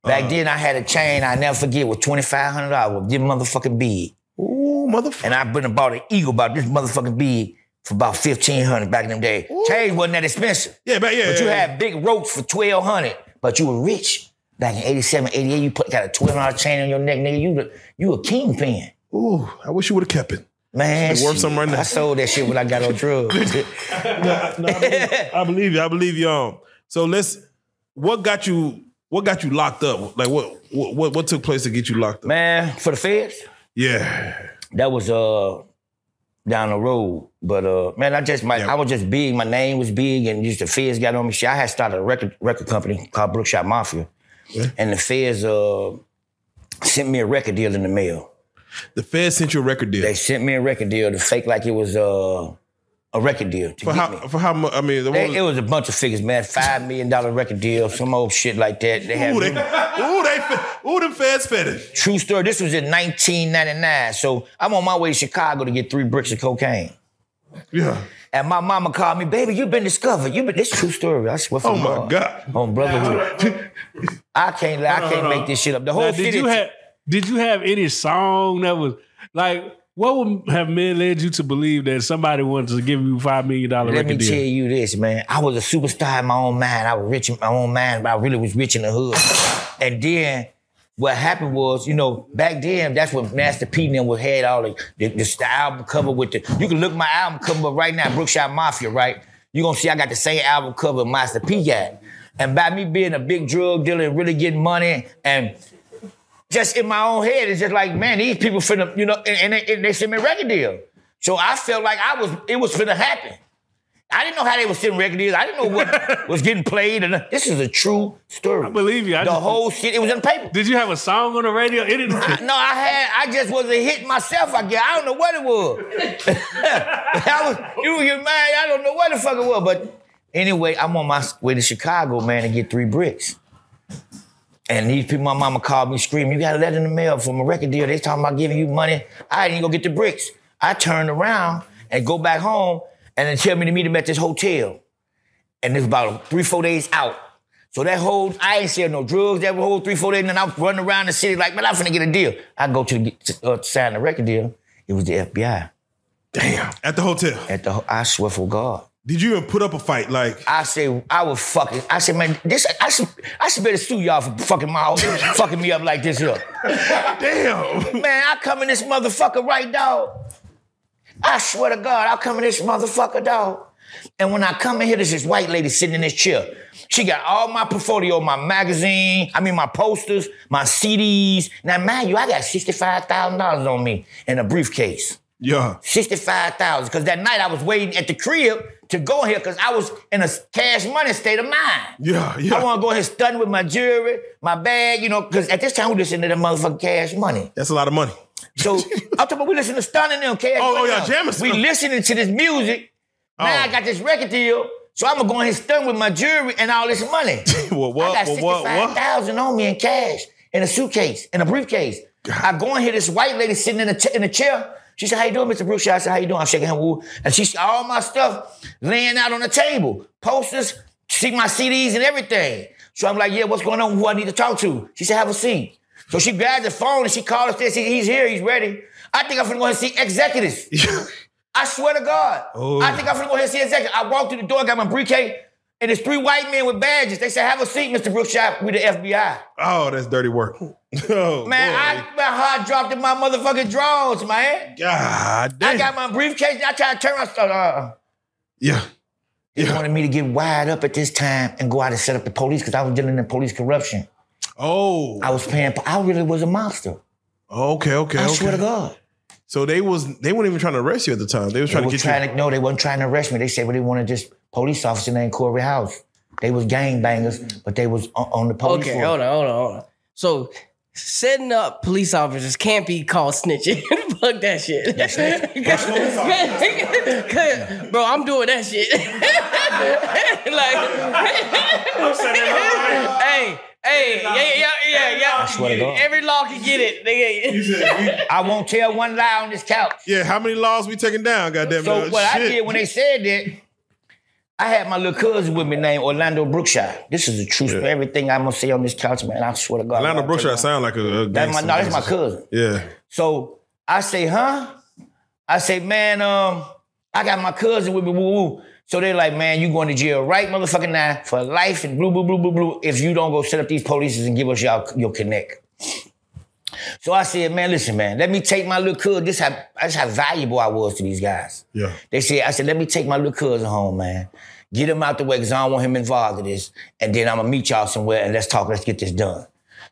A: Back then, I had a chain I never forget was twenty five hundred dollars. This motherfucking big,
C: Ooh, motherfucker.
A: and I've been and bought an eagle about this motherfucking big for about fifteen hundred back in them days. Chains wasn't that expensive,
C: Yeah, but yeah.
A: but you
C: yeah,
A: had big ropes for twelve hundred. But you were rich back in 87, 88. You put got a twelve dollar chain on your neck, nigga. You the, you a kingpin.
C: Ooh, I wish you would have kept it.
A: Man,
C: It's worth something right now.
A: I sold that shit when I got on drugs. [laughs]
C: No, I, believe, [laughs] I believe you. I believe you. Um, so let's. What got you? What got you locked up? Like what? What? What took place to get you locked up?
A: Man, for the feds,
C: Yeah.
A: that was uh down the road. But uh man, I just my
C: Yeah.
A: I was just big. My name was big, and just the feds got on me. Shit, I had started a record record company called Brookshire Mafia, and the feds uh sent me a record deal in the mail.
C: The feds sent you a record deal.
A: They sent me a record deal to fake like it was uh a record deal to
C: for
A: get
C: how?
A: me.
C: For how much? I mean, the
A: They-
C: one-
A: it was a bunch of figures, man. Five million dollar record deal, some old shit like that. They had
C: Ooh, they, ooh, they, ooh, them feds.
A: True story. This was in 1999. So I'm on my way to Chicago to get three bricks of cocaine.
C: Yeah.
A: And my mama called me, baby, you've been discovered. You been this true story. I swear
C: Oh my God.
A: On brotherhood. [laughs] I can't I can't make this shit up. The whole
D: Now, did
A: city.
D: you have did you have any song that was like what would have men led you to believe that somebody wanted to give you five million dollar
A: let me tell you this, man. I was a superstar in my own mind. I was rich in my own mind, but I really was rich in the hood. And then what happened was, you know, back then, that's when Master P and them was had all the, the, the, the album cover with the, you can look my album cover right now, Brookshire Mafia, right? you gonna see I got the same album cover Master P got. And by me being a big drug dealer and really getting money and just in my own head, it's just like, man, these people finna, you know, and, and they, and they sent me a record deal. So I felt like I was, it was finna happen. I didn't know how they were sitting record deals. I didn't know what [laughs] was getting played. And this is a true story.
D: I believe you. I
A: the
D: just-
A: whole shit, it was in the paper.
D: Did you have a song on the radio? It didn't.
A: No, I had, I just was a hit myself, I guess. I don't know what it was. [laughs] I was, you get mad, I don't know what the fuck it was. But anyway, I'm on my way to Chicago, man, to get three bricks. And these people, my mama called me screaming, you got a letter in the mail from a record deal. They talking about giving you money. I didn't go get the bricks. I turned around and go back home and then tell me to meet them at this hotel. And it's about three, four days out. So that whole, I ain't sell no drugs that whole three, four days, and then I'm running around the city like, man, I'm finna get a deal. I go to, the, to uh, sign the record deal. It was the FBI.
C: Damn. At the hotel.
A: At the, I swear for God.
C: Did you even put up a fight? Like,
A: I say I was fucking. I said, man, this I should I should better sue y'all for fucking my [laughs] fucking me up like this here.
C: damn.
A: Man, I come in this motherfucker right, dog. I swear to God, I come in this motherfucker, dog. And when I come in here, there's this white lady sitting in this chair. She got all my portfolio, my magazine, I mean my posters, my CDs. Now, mind you, I got $65,000 on me in a briefcase.
C: Yeah.
A: 65,000. Because that night I was waiting at the crib to go here because I was in a cash money state of mind.
C: Yeah, yeah.
A: I want to go ahead and stunt with my jewelry, my bag, you know, because at this time we listen to the motherfucking cash money.
C: That's a lot of money.
A: So [laughs] I'm talking about we listen to stunning them cash
C: Oh, oh, yeah, jamming
A: We listening to this music. Now
C: Oh.
A: I got this record deal. So I'm gonna go ahead and stun with my jewelry and all this money. [laughs]
C: Well, what?
A: I got
C: Well, what? What?
A: 65,000 on me in cash, in a suitcase, in a briefcase. I go in here, this white lady sitting in a, ch- in a chair. She said, how you doing, Mr. Brooks? I said, how you doing? I'm shaking her woo. And she said, all my stuff laying out on the table. Posters, see my CDs and everything. So I'm like, yeah, what's going on? Who I need to talk to? She said, have a seat. So she grabbed the phone and she called us. She said, he's here, he's ready. I think I'm gonna go ahead and see executives. [laughs] I swear to God.
C: Oh.
A: I think I'm gonna go ahead and see executives. I walked through the door, got my briefcase, and it's three white men with badges. They said, have a seat, Mr. Brookshire, with the FBI.
C: Oh, that's dirty work. [laughs] Oh,
A: Man,
C: boy.
A: I, my heart dropped in my motherfucking drawers, man.
C: God damn.
A: I got my briefcase. I tried to turn around. Uh,
C: yeah.
A: they
C: Yeah.
A: wanted me to get wired up at this time and go out and set up the police because I was dealing in police corruption.
C: Oh.
A: I was paying. I really was a monster.
C: Okay, okay,
A: I
C: okay.
A: swear to God.
C: So they was they weren't even trying to arrest you at the time. They was trying
A: was
C: to get
A: trying
C: you.
A: to, no, they weren't trying to arrest me. They said, well, they wanted this police officer named Corey House. They was gangbangers, but they was on, on the police
E: Okay,
A: force.
E: hold on, hold on, hold on. So setting up police officers can't be called snitching. [laughs] Fuck that shit. [laughs] [laughs] Bro, I'm doing that shit. like, hey, hey, yeah, yeah, yeah, yeah.
A: I swear to God.
E: Every law can get it. Nigga.
A: I won't tell one lie on this couch.
C: Yeah, how many laws we taking down? Goddamn.
A: So
C: it.
A: what I did when they said that, I had my little cousin with me named Orlando Brookshire. This is the truth for everything I'm gonna say on this couch, man. I swear to God.
C: Orlando Brookshire sound like a, a
A: That's my
C: gangster.
A: no, that's my cousin.
C: Yeah.
A: So I say, huh? I say, man, um, I got my cousin with me, woo woo. So they're like, man, you going to jail right motherfucking now for life and blue, blue, blue, blue, blue, if you don't go set up these polices and give us your, your connect. So I said, man, listen, man, let me take my little cousin. This how that's how valuable I was to these guys.
C: Yeah.
A: They said, I said, let me take my little cousin home, man. Get him out the way because I don't want him involved in this. And then I'm gonna meet y'all somewhere and let's talk, let's get this done.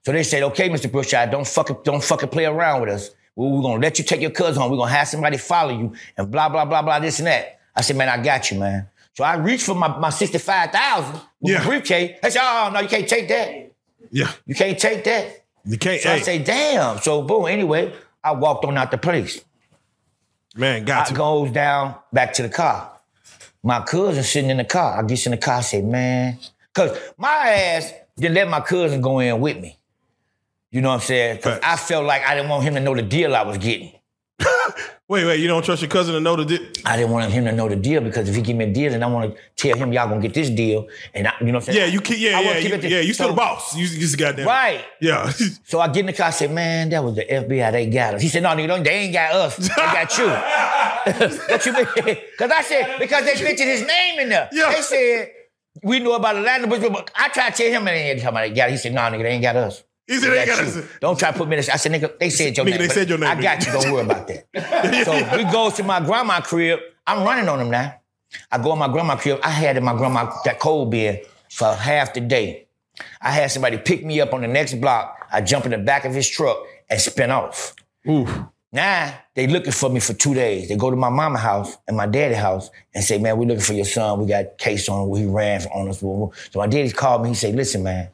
A: So they said, okay, Mr. Brookshire, don't fucking, don't fucking play around with us. We- We're gonna let you take your cousin home. We're gonna have somebody follow you and blah, blah, blah, blah, this and that. I said, man, I got you, man. So I reached for my, my 65,000 with
C: Yeah.
A: the briefcase. They said, oh, no, you can't take that.
C: Yeah.
A: You can't take that.
C: You can't.
A: So I say, damn. So boom, anyway, I walked on out the place.
C: man, got
A: I
C: to.
A: goes down back to the car. My cousin sitting in the car. I get in the car, I say, man, because my ass didn't let my cousin go in with me. You know what I'm saying? Because
C: Facts.
A: I felt like I didn't want him to know the deal I was getting. [laughs]
C: Wait, wait. You don't trust your cousin to know the deal?
A: I didn't want him to know the deal because if he give me a deal, then I want to tell him y'all gonna get this deal. And I, you know what I'm saying?
C: Yeah, you keep. Yeah,
A: I
C: yeah, you,
A: it
C: yeah. You still
A: so-
C: the boss. You, you just goddamn.
A: Right.
C: Yeah. [laughs]
A: So I get in the car, I said, man, that was the FBI, they got us. He said, no, nigga, don't- they ain't got us. They got you. [laughs] what you mean? [laughs] Because I said, because they mentioned his name in there.
C: Yeah.
A: They said, we know about Atlanta, but I tried to tell him, and they ain't talking about they got us. He said, no, nigga, they ain't got us.
C: He said they got
A: you.
C: us.
A: Don't try to put me in this. I said, nigga, they said your
C: Nigga,
A: name.
C: they
A: but
C: said your name,
A: I got
C: nigga.
A: you. Don't worry about that. [laughs] so we go to my grandma crib. I'm running on them now. I go in my grandma crib. I had in my grandma that cold beer for half the day. I had somebody pick me up on the next block. I jump in the back of his truck and spin off.
C: Oof.
A: Now they looking for me for two days. They go to my mama house and my daddy house and say, man, we looking for your son. We got case on him he ran for on us. So my daddy called me. He said, listen, man,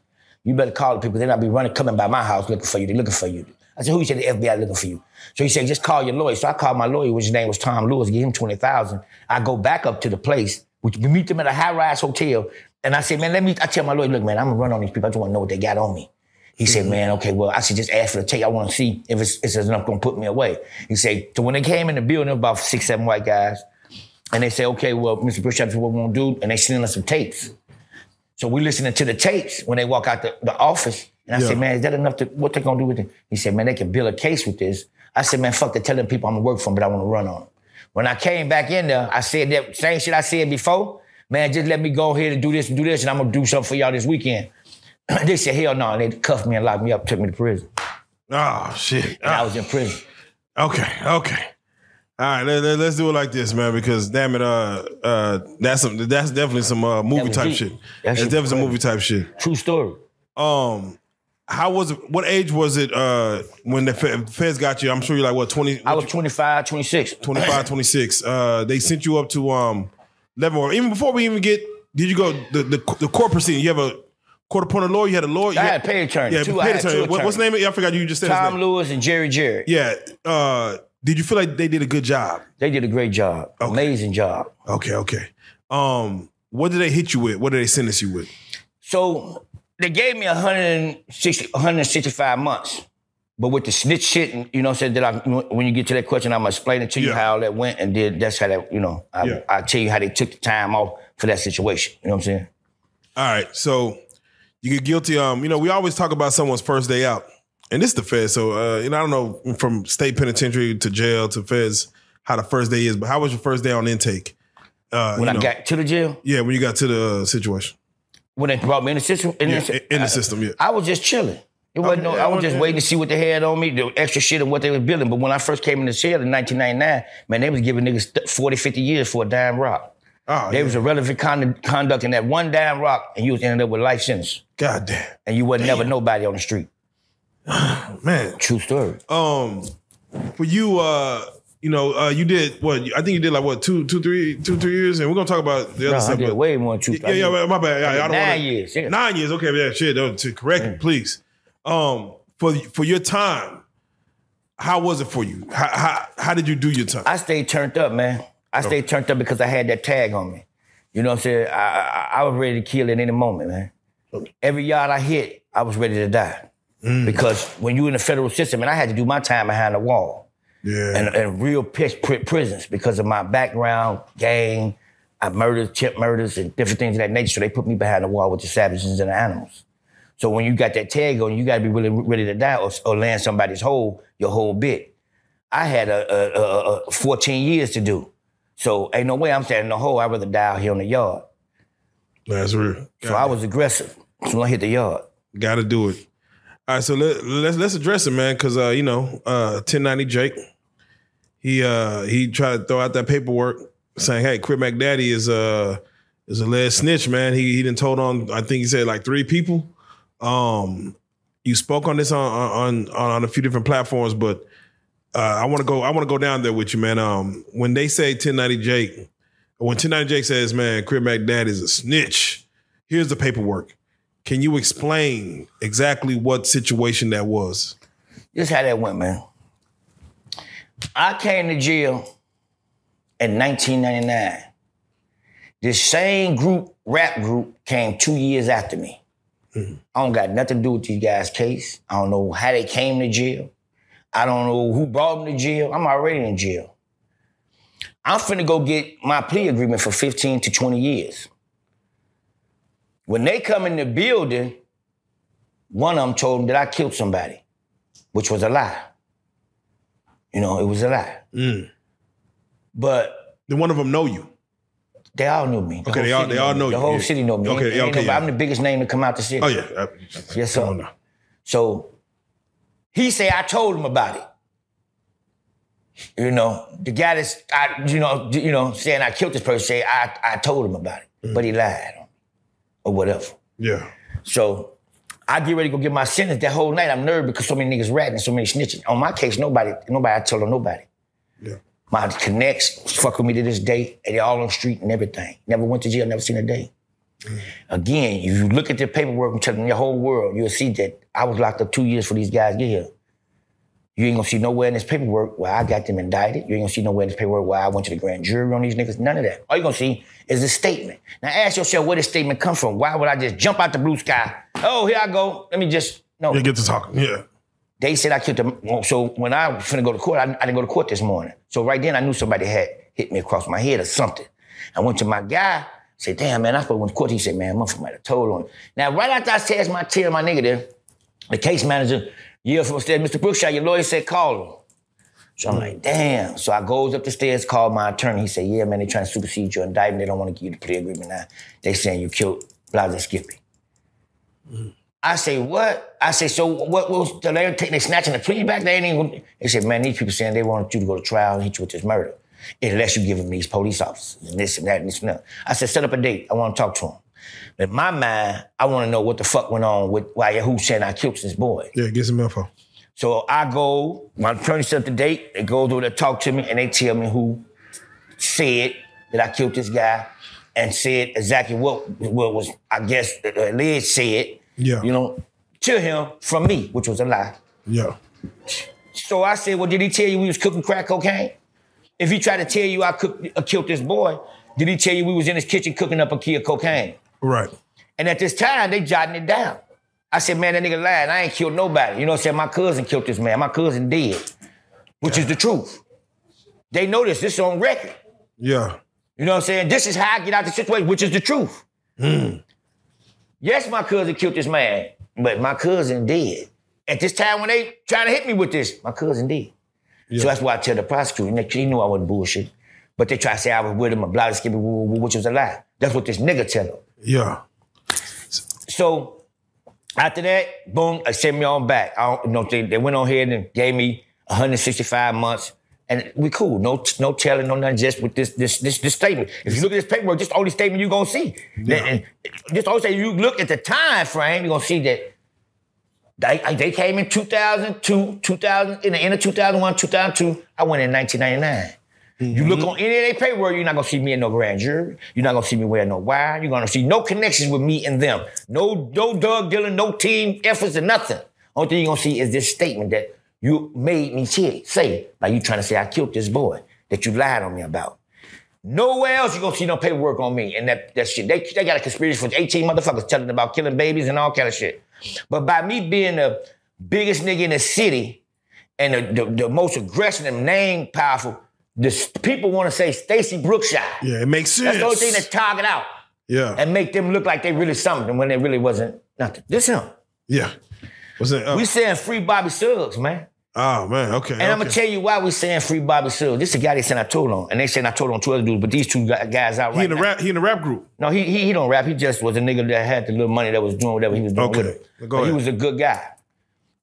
A: you better call the people. They're not be running, coming by my house looking for you. They're looking for you. I said, who? He said, the FBI looking for you. So he said, just call your lawyer. So I called my lawyer, which his name was Tom Lewis, give him 20000 I go back up to the place, which we meet them at a high-rise hotel. And I said, man, let me, I tell my lawyer, look, man, I'm gonna run on these people. I just wanna know what they got on me. He said, mm-hmm. man, okay, well, I should just ask for the tape. I want to see if it's, it's enough going to put me away. He said, so when they came in the building, there was about six, seven white guys. And they said, okay, well, Mr. Bush, that's what we're going to do. And they sent us some tapes. So we listening to the tapes when they walk out the, the office. And I
C: Yeah.
A: said, man, is that enough to, what they going to do with it? He said, man, they can build a case with this. I said, man, fuck, they're telling people I'm going to work for them, but I want to run on them. When I came back in there, I said that same shit I said before. Man, just let me go ahead and do this and do this, and I'm going to do something for y'all this weekend. [clears throat] they said, hell no. And they cuffed me and locked me up, took me to prison.
C: Oh shit.
A: And I was in prison. Ah.
C: Okay, okay. All right, let, let, us do it like this, man. Because damn it, uh, uh, that's some, that's definitely some uh, movie type shit.
A: That
C: That's definitely some movie type shit.
A: True story.
C: Um, how was it? What age was it uh, when the feds got you? I'm sure you're like what 20,
A: I was 25, 26.
C: 25, 26. Uh, they sent you up to um, Leavenworth. Even before we even get, did you go the the, the court proceeding? You have a court appointed lawyer. You had a lawyer.
A: I had paid attorney.
C: Yeah,
A: Two- had
C: attorney. What, what's the name? I forgot you just said
A: Tom. Lewis and Jerry Jerry.
C: Yeah. Uh, did you feel like they did a good job?
A: They did a great job. Amazing job.
C: Okay, okay. Um, what did they hit you with? What did they sentence you with?
A: So they gave me 160, 165 months. But with the snitch shit, and, you know, what I said that I, when you get to that question, I'm gonna explain it to you
C: Yeah.
A: how that went, and did that's how that, you know, I,
C: Yeah.
A: I tell you how they took the time off for that situation. You know what I'm saying?
C: All right, so you get guilty. Um, you know, we always talk about someone's first day out, and this is the Fed. So, uh, you know, I don't know from state penitentiary to jail to Feds how the first day is, but how was your first day on intake? Uh,
A: When I
C: know,
A: got to the jail,
C: yeah, when you got to the uh, situation,
A: when they brought me in the system, in,
C: yeah,
A: the,
C: in the system, yeah.
A: I was just chilling. It wasn't no,
C: yeah,
A: I was just
C: yeah.
A: waiting to see what they had on me, the extra shit and what they was building. But when I first came in the jail in 1999, man, they was giving niggas th- 40, 50 years for a dime rock.
C: Oh,
A: There
C: yeah.
A: was a relevant con- conduct in that one dime rock, and you was ended up with life sentence.
C: God damn,
A: And you wasn't never nobody on the street. [sighs]
C: man.
A: True story.
C: Um, for you, uh, you know, uh, you did what? I think you did like what two, two, three, two, three years, and we're gonna talk about the other
A: No, I
C: stuff.
A: did
C: but-
A: way more than two.
C: Yeah, yeah, my- bad. I, I don't
A: Nine
C: wanna,
A: years, yeah.
C: Nine years. Okay, yeah, shit. no, To correct me, please. Um, for for your time, how was it for you? How how, how did you do your time?
A: I stayed turned up, man. I stayed turned up because I had that tag on me. You know what I'm saying? I, I, I was ready to kill at any moment, man. Every yard I hit, I was ready to die. Mm. Because when you're in the federal system, and I had to do my time behind the wall.
C: yeah,
A: and, and real pitch pri- prisons because of my background, gang, I murdered, chip murders, and different things of that nature. So they put me behind the wall with the savages and the animals. So when you got that tag on, you got to be really ready to die or, or land somebody's whole your whole bit. I had a, a, a, a 14 years to do. So ain't no way I'm standing in the hole. I'd rather die out here on the yard.
C: that's real.
A: So I was aggressive. So I hit the yard.
C: Got to do it. All right, so let, let's let's address it, man, because uh, you know, uh, 1090 Jake, he uh he tried to throw out that paperwork saying, "Hey, Crip Mac Daddy is uh is a lead snitch, man. He he didn't told on. I think he said like three people. Um, you spoke on this on on on, a few different platforms, but uh, I want to go. I want to go down there with you, man. Um, when they say 1090 Jake, when 1090 Jake says, "Man, Crip Mac Daddy is a snitch," here's the paperwork. Can you explain exactly what situation that was?
A: This how that went, man. I came to jail in 1999. This same group, rap group, came two years after me. Mm-hmm. I don't got nothing to do with these guys' case. I don't know how they came to jail. I don't know who brought them to jail. I'm already in jail. I'm finna go get my plea agreement for 15 to 20 years. When they come in the building, one of them told them that I killed somebody which was a lie. You know, it was a lie. But
C: Did one of them know you?
A: they all knew me. The
C: Okay, they all- they all know
A: The whole
C: yeah.
A: city know me.
C: Okay,
A: Ain't-
C: okay, yeah.
A: I'm the biggest name to come out the city.
C: Oh yeah. Uh,
A: Yes, sir. So he say I told him about it. You know, the guy that's I, you know, you know, saying I killed this person, say I, I told him about it,
C: Mm.
A: but he lied or whatever.
C: Yeah.
A: So I get ready to go get my sentence. That whole night, I'm nervous because so many niggas ratting, so many snitching. On my case, nobody, nobody, I tell on nobody.
C: Yeah.
A: My connects fuck with me to this day, and they're all on the street and everything. Never went to jail, never seen a day. Mm. Again, if you look at the paperwork, I'm telling you, the whole world, you'll see that I was locked up two years for these guys to get here. You ain't gonna see nowhere in this paperwork where I got them indicted. You ain't gonna see nowhere in this paperwork where I went to the grand jury on these niggas. None of that. All you gonna see is a statement. Now ask yourself where this statement come from. Why would I just jump out the blue sky? Oh, here I go. Let me just no.
C: Yeah, get to talking. Yeah.
A: They said I killed them. So when I was finna go to court, I, I didn't go to court this morning. So right then I knew somebody had hit me across my head or something. I went to my guy, said, damn man, I supposed to went to court. He said, man, motherfucker might have told on. him." Now, right after I said my tell my nigga there, the case manager yelled from upstairs, Mr. Brookshire, your lawyer said call him. So I'm like, damn. So I goes up the stairs, called my attorney. He said, yeah, man, they trying to supersede your indictment. They don't want to give you the plea agreement now. They saying you killed Blaze Skippy. I say, what? I say, so what was the they taking they snatching the plea back? They ain't even they said, man, these people saying they want you to go to trial and hit you with this murder. Unless you give them these police officers and this and that and this and that. I said, set up a date. I want to talk to him. In my mind, I want to know what the fuck went on with why who said I killed this boy.
C: Yeah, get some info.
A: So I go, my attorney set up the date, they go over there, talk to me, and they tell me who said that I killed this guy and said exactly what, what was, I guess, uh, alleged said,
C: Yeah.
A: you know, to him from me, which was a lie.
C: Yeah.
A: So I said, well, did he tell you we was cooking crack cocaine? If he tried to tell you I cooked, uh, killed this boy, did he tell you we was in his kitchen cooking up a key of cocaine?
C: Right.
A: And at this time, they jotting it down. I said, man, that nigga lied. I ain't killed nobody. You know what I'm saying? My cousin killed this man. My cousin did, which is the truth. They know this. This is on record.
C: Yeah.
A: You know what I'm saying? This is how I get out the situation, which is the truth. Hmm. Yes, my cousin killed this man, but my cousin did. At this time when they trying to hit me with this, my cousin did. So that's why I tell the prosecutor, he knew I wasn't bullshit. But they try to say I was with him, a bloody skippy, woo, woo, woo, which was a lie. That's what this nigga tell him.
C: Yeah.
A: So after that, boom, I sent me on back. I don't, you know, they, they went on here and gave me 165 months. And we cool. No, no telling, no nothing, just with this, this, this, this statement. If you look at this paperwork, this the only statement you're gonna see. And just always say you look at the time frame, you're gonna see that they, they came in 2002, 2000, in the end of 2001, 2002. I went in 1999. Mm-hmm. You look on any of their paperwork, you're not gonna see me in no grand jury. You're not gonna see me wearing no wire. You're gonna see no connections with me and them. No, no Doug Dillon, no team efforts or nothing. Only thing you're gonna see is this statement that you made me say, like you trying to say I killed this boy that you lied on me about. Nowhere else you gonna see no paperwork on me and that, that shit. They, they got a conspiracy for 18 motherfuckers telling about killing babies and all kind of shit. But by me being the biggest nigga in the city and the, the, the most aggressive and name powerful, the s- people want to say Stacy Brookshire.
C: Yeah, it makes sense.
A: That's the only thing that target out
C: yeah.
A: and make them look like they really something when they really wasn't nothing. This him.
C: yeah. What's that? Oh, uh,
A: We saying free Bobby Suggs, man.
C: oh, man. Okay.
A: And I'm gonna tell you why we saying free Bobby Suggs. This is the guy they sent I told on, and they saying I told on two other dudes, but these two gu- guys out
C: he
A: right
C: in the
A: now.
C: rap. He in the rap group.
A: No, he, he he don't rap. He just was a nigga that had the little money that was doing whatever he was doing
C: Okay.
A: with it.
C: Go
A: But he was a good guy.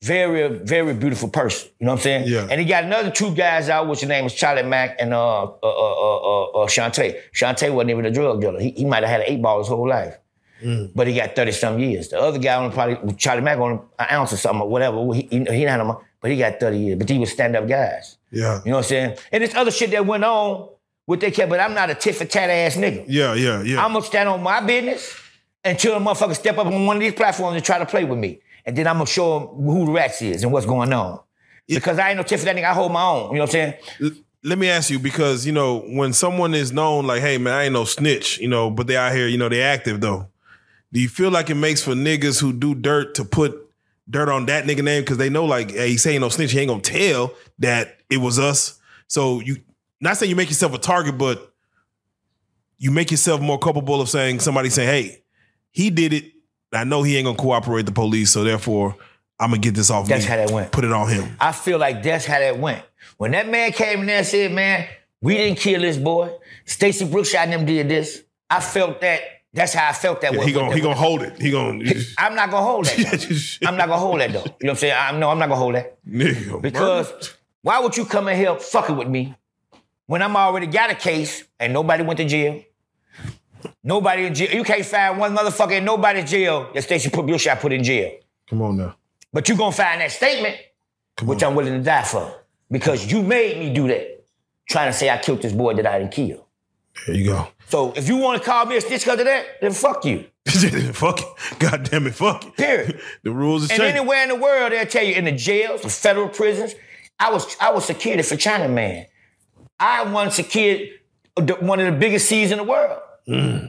A: Very, very beautiful person. You know what I'm saying?
C: Yeah.
A: And he got another two guys out, which the name is Charlie Mack and uh uh uh uh, uh, uh Shantae. Shantae wasn't even a drug dealer. He, he might have had an eight ball his whole life.
C: Mm.
A: But he got 30 some years. The other guy only probably Charlie Mack on an ounce or something or whatever. He, he, he didn't have no, but he got 30 years. But he was stand-up guys.
C: Yeah.
A: You know what I'm saying? And this other shit that went on with they kept, but I'm not a tit for tat ass nigga.
C: Yeah. Yeah. Yeah.
A: I'm gonna stand on my business until a motherfucker step up on one of these platforms and try to play with me. And then I'm gonna show them who the rats is and what's going on. Because I ain't no tip for that nigga, I hold my own. You know what I'm saying?
C: Let me ask you because you know when someone is known like, hey man, I ain't no snitch, you know, but they out here, you know, they active though. Do you feel like it makes for niggas who do dirt to put dirt on that nigga name because they know like, hey, he say ain't no snitch, he ain't gonna tell that it was us. So you not saying you make yourself a target, but you make yourself more culpable of saying somebody saying, hey, he did it. I know he ain't gonna cooperate the police, so therefore I'm gonna get this off
A: That's
C: me.
A: how that went.
C: Put it on him.
A: I feel like that's how that went. When that man came in there and said, man, we didn't kill this boy. Stacy Brookshire and them did this. I felt that. That's how I felt that.
C: Yeah,
A: was
C: he gonna he gonna hold it. He gonna
A: I'm not gonna hold that. [laughs] I'm not gonna hold that though. You know what I'm saying? I'm no, I'm not gonna hold that.
C: nigga
A: Because why would you come in here fucking with me when I'm already got a case and nobody went to jail? Nobody in jail. You can't find one motherfucker in nobody's jail that Stacey put Bushot put in jail.
C: Come on now.
A: But you're gonna find that statement, which I'm willing to die for. Because you made me do that. Trying to say I killed this boy that I didn't kill.
C: There you go.
A: So if you want to call me a stitch because of that, then fuck you. [laughs]
C: fuck it. God damn it, fuck it.
A: Period. [laughs]
C: The rules are
A: And
C: changing.
A: anywhere in the world, they'll tell you in the jails, the federal prisons. I was I was security for China man. I won secured one of the biggest seas in the world.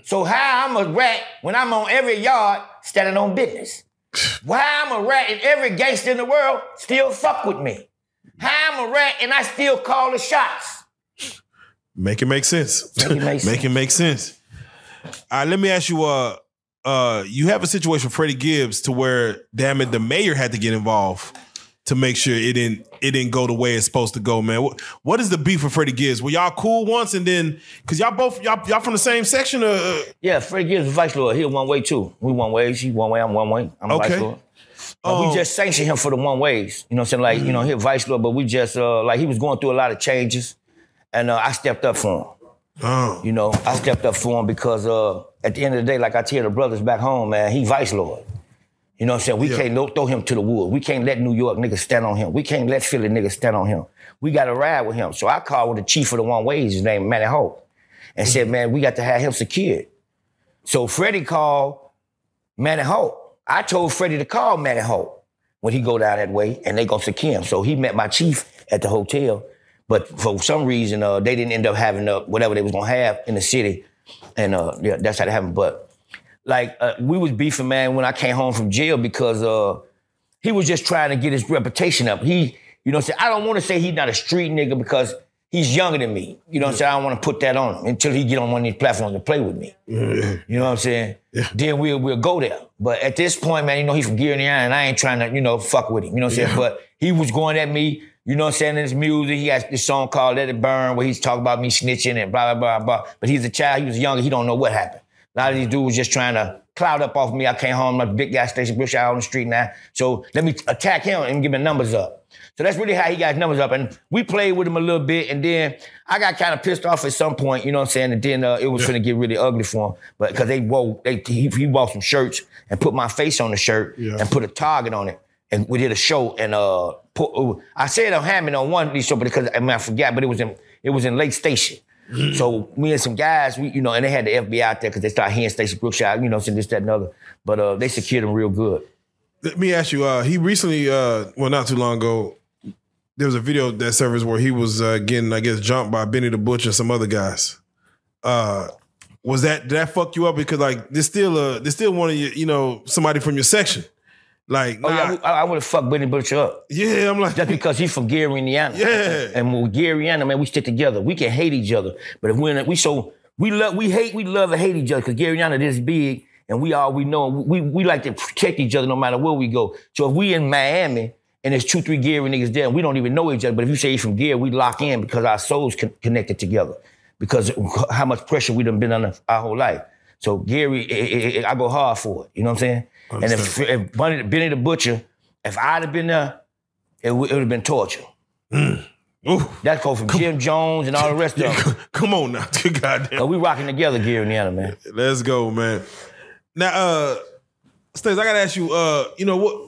A: So how I'm a rat when I'm on every yard standing on business? [sighs] Why I'm a rat and every gangster in the world still fuck with me? How I'm a rat and I still call the shots?
C: Make it make sense.
A: Make it make [laughs]
C: make it make sense. All right, let me ask you. Uh, uh, you have a situation with Freddie Gibbs to where, damn it, the mayor had to get involved to make sure it didn't it didn't go the way it's supposed to go, man. What, what is the beef with Freddie Gibbs? Were y'all cool once and then because y'all both y'all y'all from the same section? Or,
A: Yeah, Freddie Gibbs was vice lord. He one way too. We one way. She one way. I'm one way. I'm
C: Okay.
A: vice lord.
C: Um,
A: we just sanctioned him for the one ways. You know what I'm saying? Like, you know, he a vice lord, but we just uh like he was going through a lot of changes. And uh, I stepped up for him.
C: oh,
A: You know, I stepped up for him because uh at the end of the day, like I tell the brothers back home, man, he vice lord. You know what I'm saying? We
C: Yeah.
A: can't no- throw him to the wood. We can't let New York niggas stand on him. We can't let Philly niggas stand on him. We got to ride with him. So I called with the chief of the one ways, his name Manny Hope, and said, man, we got to have him secured. So Freddie called Manny Hope. I told Freddie to call Manny Hope when he go down that way, and they gonna secure him. So he met my chief at the hotel, but for some reason, uh, they didn't end up having uh, whatever they was gonna have in the city, and uh, yeah, that's how it happened. But like uh, we was beefing, man, when I came home from jail because uh, he was just trying to get his reputation up. He, you know, what I'm saying I don't want to say he's not a street nigga because he's younger than me. You know, what I'm saying I don't want to put that on him until he get on one of these platforms and play with me. You know what I'm saying? Then we'll we'll go there. But at this point, man, you know, he's from Gary and I ain't trying to, you know, fuck with him. You know what I'm saying? But he was going at me, you know what I'm saying, in his music. He has this song called Let It Burn, where he's talking about me snitching and blah, blah, blah, blah. But he's a child, he was younger, he don't know what happened. A lot of these dudes just trying to cloud up off me. I came home, my big gas station, Bush out on the street now. So let me attack him and give him numbers up. So that's really how he got his numbers up. And we played with him a little bit. And then I got kind of pissed off at some point, you know what I'm saying? And then uh, it was going to get really ugly for him. But because they wore, they, he, he bought some shirts and put my face on the shirt and put a target on it. And we did a show and uh, put, uh, I said I'm Hammond on one of these shows because I mean I forgot, but it was in it was in Lake Station. So me and some guys, we, you know, and they had the FBI out there because they started hearing Stacey Brookshire, you know, saying this, that, and other. But uh, they secured him real good.
C: let me ask you. Uh, he recently, uh, well, not too long ago, there was a video that surfaced where he was uh, getting, I guess, jumped by Benny the Butcher and some other guys. Uh, was that did that fuck you up? Because like, there's still a, there's still one of you, you know, somebody from your section. Like,
A: Oh,
C: nah,
A: yeah, I, I would have fucked Benny Butcher up.
C: yeah, I'm like,
A: Just because he's from Gary, Indiana.
C: Yeah.
A: And with Gary, Indiana, man, we stick together. We can hate each other. But if we're in we so we love we hate, we love and hate each other because Gary Indiana this big and we all we know we we like to protect each other no matter where we go. So if we in Miami and there's two, three Gary niggas there, and we don't even know each other. But if you say you're from Gary, we lock in because our souls con- connected together. Because how much pressure we done been under our whole life. So Gary, eh, eh, I go hard for it. You know what I'm saying? And if, if Bunny, Benny the Butcher, if I'd have been there, it would have been torture.
C: ooh,
A: That's called from Jim Jones and all the rest of [laughs] them. [laughs]
C: come on now, [laughs] goddamn.
A: But we rocking together, Gary and Indiana, man.
C: Let's go, man. Now, uh, Stace, I gotta ask you, uh, you know what?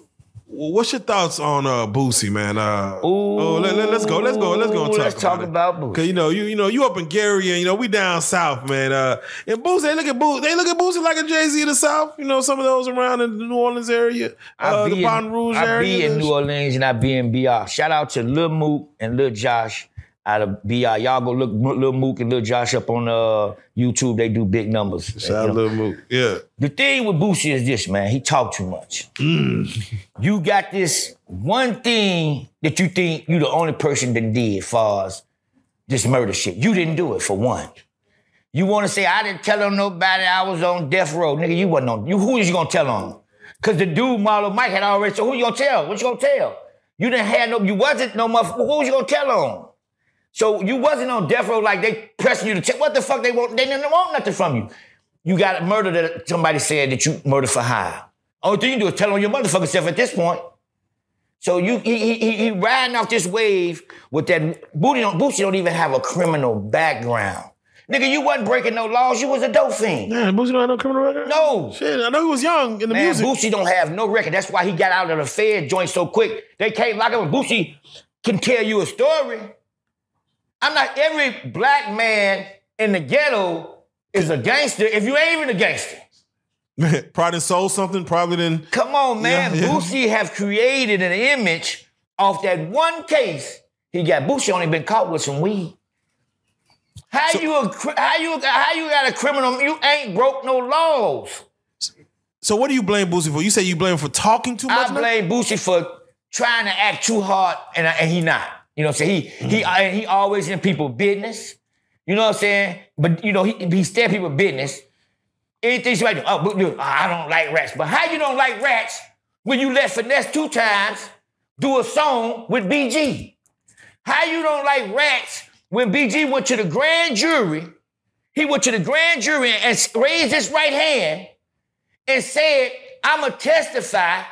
C: What's your thoughts on uh Boosie, man? Uh, oh, let, us go, let's go, let's go. And talk
A: let's talk
C: it.
A: about Boosie.
C: Cause you know, you you know, you up in Gary, and you know, we down south, man. Uh, and Boosie, they look at Boosie, they look at Boosie like a Jay Z of the South. You know, some of those around in the New Orleans area, uh, the Baton Rouge
A: I
C: area.
A: be in New Orleans and I be in BR. Shout out to Lil Mook and Lil Josh out of BR. Y'all go look Lil Mook and Lil Josh up on uh, YouTube. They do big numbers.
C: Shout out
A: You know.
C: Lil Mook. Yeah,
A: The thing with Boosie is this, man. He talk too much. You got this one thing that you think you the only person that did far as this murder shit. You didn't do it for one. You want to say I didn't tell on nobody I was on death row, nigga? You wasn't on. You who is you gonna tell on? Cause the dude Marlo Mike had already. So who you gonna tell? What you gonna tell? You didn't have no. You wasn't no motherfucker. Who was you gonna tell on? So you wasn't on death row like they pressing you to tell. What the fuck they want? They didn't want nothing from you. You got a murder that somebody said that you murdered for hire. Only thing you do is tell on your motherfucking self at this point. So you he he, he, riding off this wave with that Booty don't Boosie don't even have a criminal background. Nigga, you wasn't breaking no laws. You was a dope fiend.
C: Man, Boosie don't have no criminal record.
A: No.
C: shit. I know he was young in the
A: Man,
C: music.
A: Boosie don't have no record. That's why he got out of the Fed joint so quick. They can't lock him. Boosie can tell you a story. I'm not every black man in the ghetto is a gangster if you ain't even a gangster. [laughs]
C: Probably sold something. Probably didn't.
A: Come on, man.
C: Yeah, yeah.
A: Boosie have created an image off that one case. He got Boosie only been caught with some weed. How you a, how you how you got a criminal? You ain't broke no laws.
C: So what do you blame Boosie for? You say you blame him for talking too much.
A: I
C: now?
A: blame Boosie for trying to act too hard, and, I- and he not. You know what I'm saying? He he mm-hmm. and he always in people business. You know what I'm saying? But you know he he stay people business. Anything she might do, oh, dude, I don't like rats. But how you don't like rats when you let Finesse2Tymes do a song with BG? How you don't like rats when BG went to the grand jury? He went to the grand jury and raised his right hand and said, I'ma testify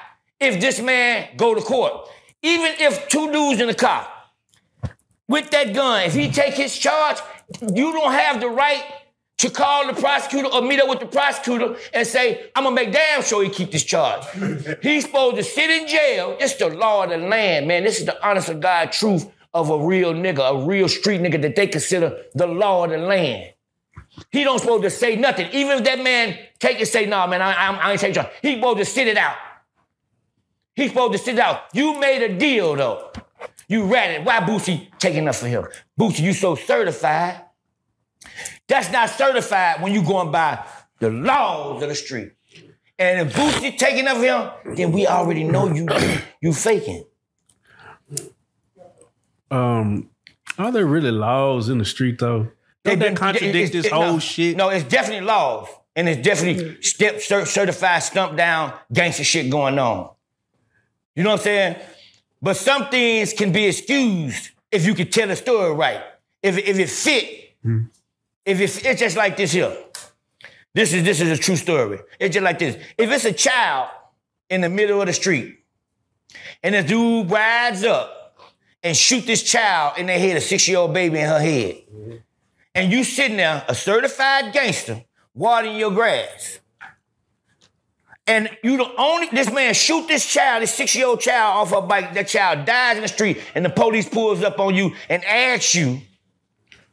A: if this man go to court. Even if two dudes in the car with that gun, if he take his charge, you don't have the right to call the prosecutor or meet up with the prosecutor and say, I'm gonna make damn sure he keep this charge. [laughs] He's supposed to sit in jail. It's the law of the land, man. This is the honest to God truth of a real nigga, a real street nigga that they consider the law of the land. He don't supposed to say nothing. Even if that man take and say, nah, man, I, I, I ain't taking charge. He supposed to sit it out. He's supposed to sit it out. You made a deal, though. You it. Why Boosie taking enough for him? Boosie, you so certified. That's not certified when you going by the laws of the street. And if Boosie taking enough for him, then we already know you [coughs] you faking.
D: Um, are there really laws in the street though? Don't that contradict this
A: it-
D: whole
A: no,
D: shit?
A: No, it's definitely laws. And it's definitely step cer- certified, stump down, gangster shit going on. You know what I'm saying? But some things can be excused if you can tell a story right. If, if it fit, hmm. if it's, it's just like this here. This is this is a true story. It's just like this. If it's a child in the middle of the street, and the dude rides up and shoot this child in the head, a six-year-old baby in her head, hmm. and you sitting there, a certified gangster, watering your grass. And you the only this man shoot this child, this six-year-old child off a bike. That child dies in the street, and the police pulls up on you and asks you,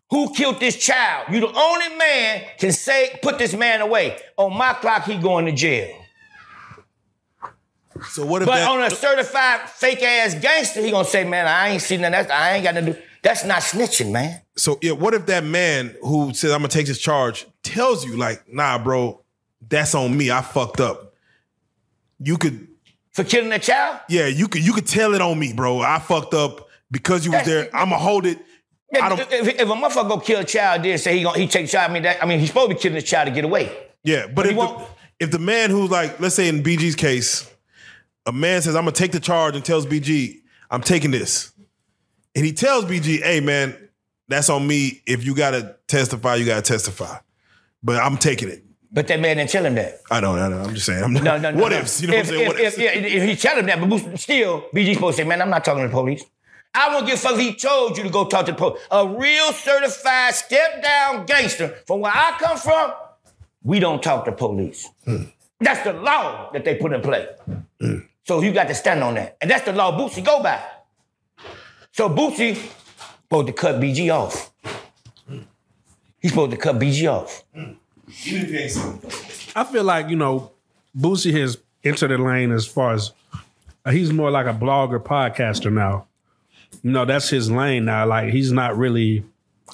A: who killed this child? You the only man can say, put this man away. On my clock, he going to jail.
C: So what if
A: But
C: that?
A: on a certified fake ass gangster, he gonna say, man, I ain't seen that. That's, I ain't got to do. That's not snitching, man.
C: so yeah, what if that man who says I'm gonna take this charge tells you like, nah, bro, that's on me. I fucked up. You could,
A: For killing a child?
C: yeah, you could, you could tell it on me, bro. I fucked up because you was there. I'ma hold it. I don't.
A: if, if a motherfucker go kill a child, then say he gonna he take child. I mean, that, I mean, he's supposed to be killing this child to get away.
C: Yeah, but
A: he
C: if the, if the man who's like, let's say in BG's case, a man says, I'm gonna take the charge and tells BG, I'm taking this. And he tells BG, hey man, that's on me. If you gotta testify, you gotta testify. But I'm taking it.
A: But that man didn't tell him that.
C: I don't, I don't I'm just saying. I'm
A: No, no, no.
C: what
A: no.
C: ifs? You know
A: if,
C: what I'm saying?
A: If,
C: What
A: if,
C: ifs?
A: yeah, if he tell him that, but still, BG supposed to say, man, I'm not talking to the police. I won't give a fuck if he told you to go talk to the police. A real certified step down gangster from where I come from, we don't talk to police. Hmm. That's the law that they put in place. Hmm. So you got to stand on that. And that's the law Boosie go by. So Boosie supposed to cut BG off. Hmm. He's supposed to cut BG off.
D: I feel like you know, Boosie has entered the lane as far as uh, he's more like a blogger, podcaster now. You know, that's his lane now. Like he's not really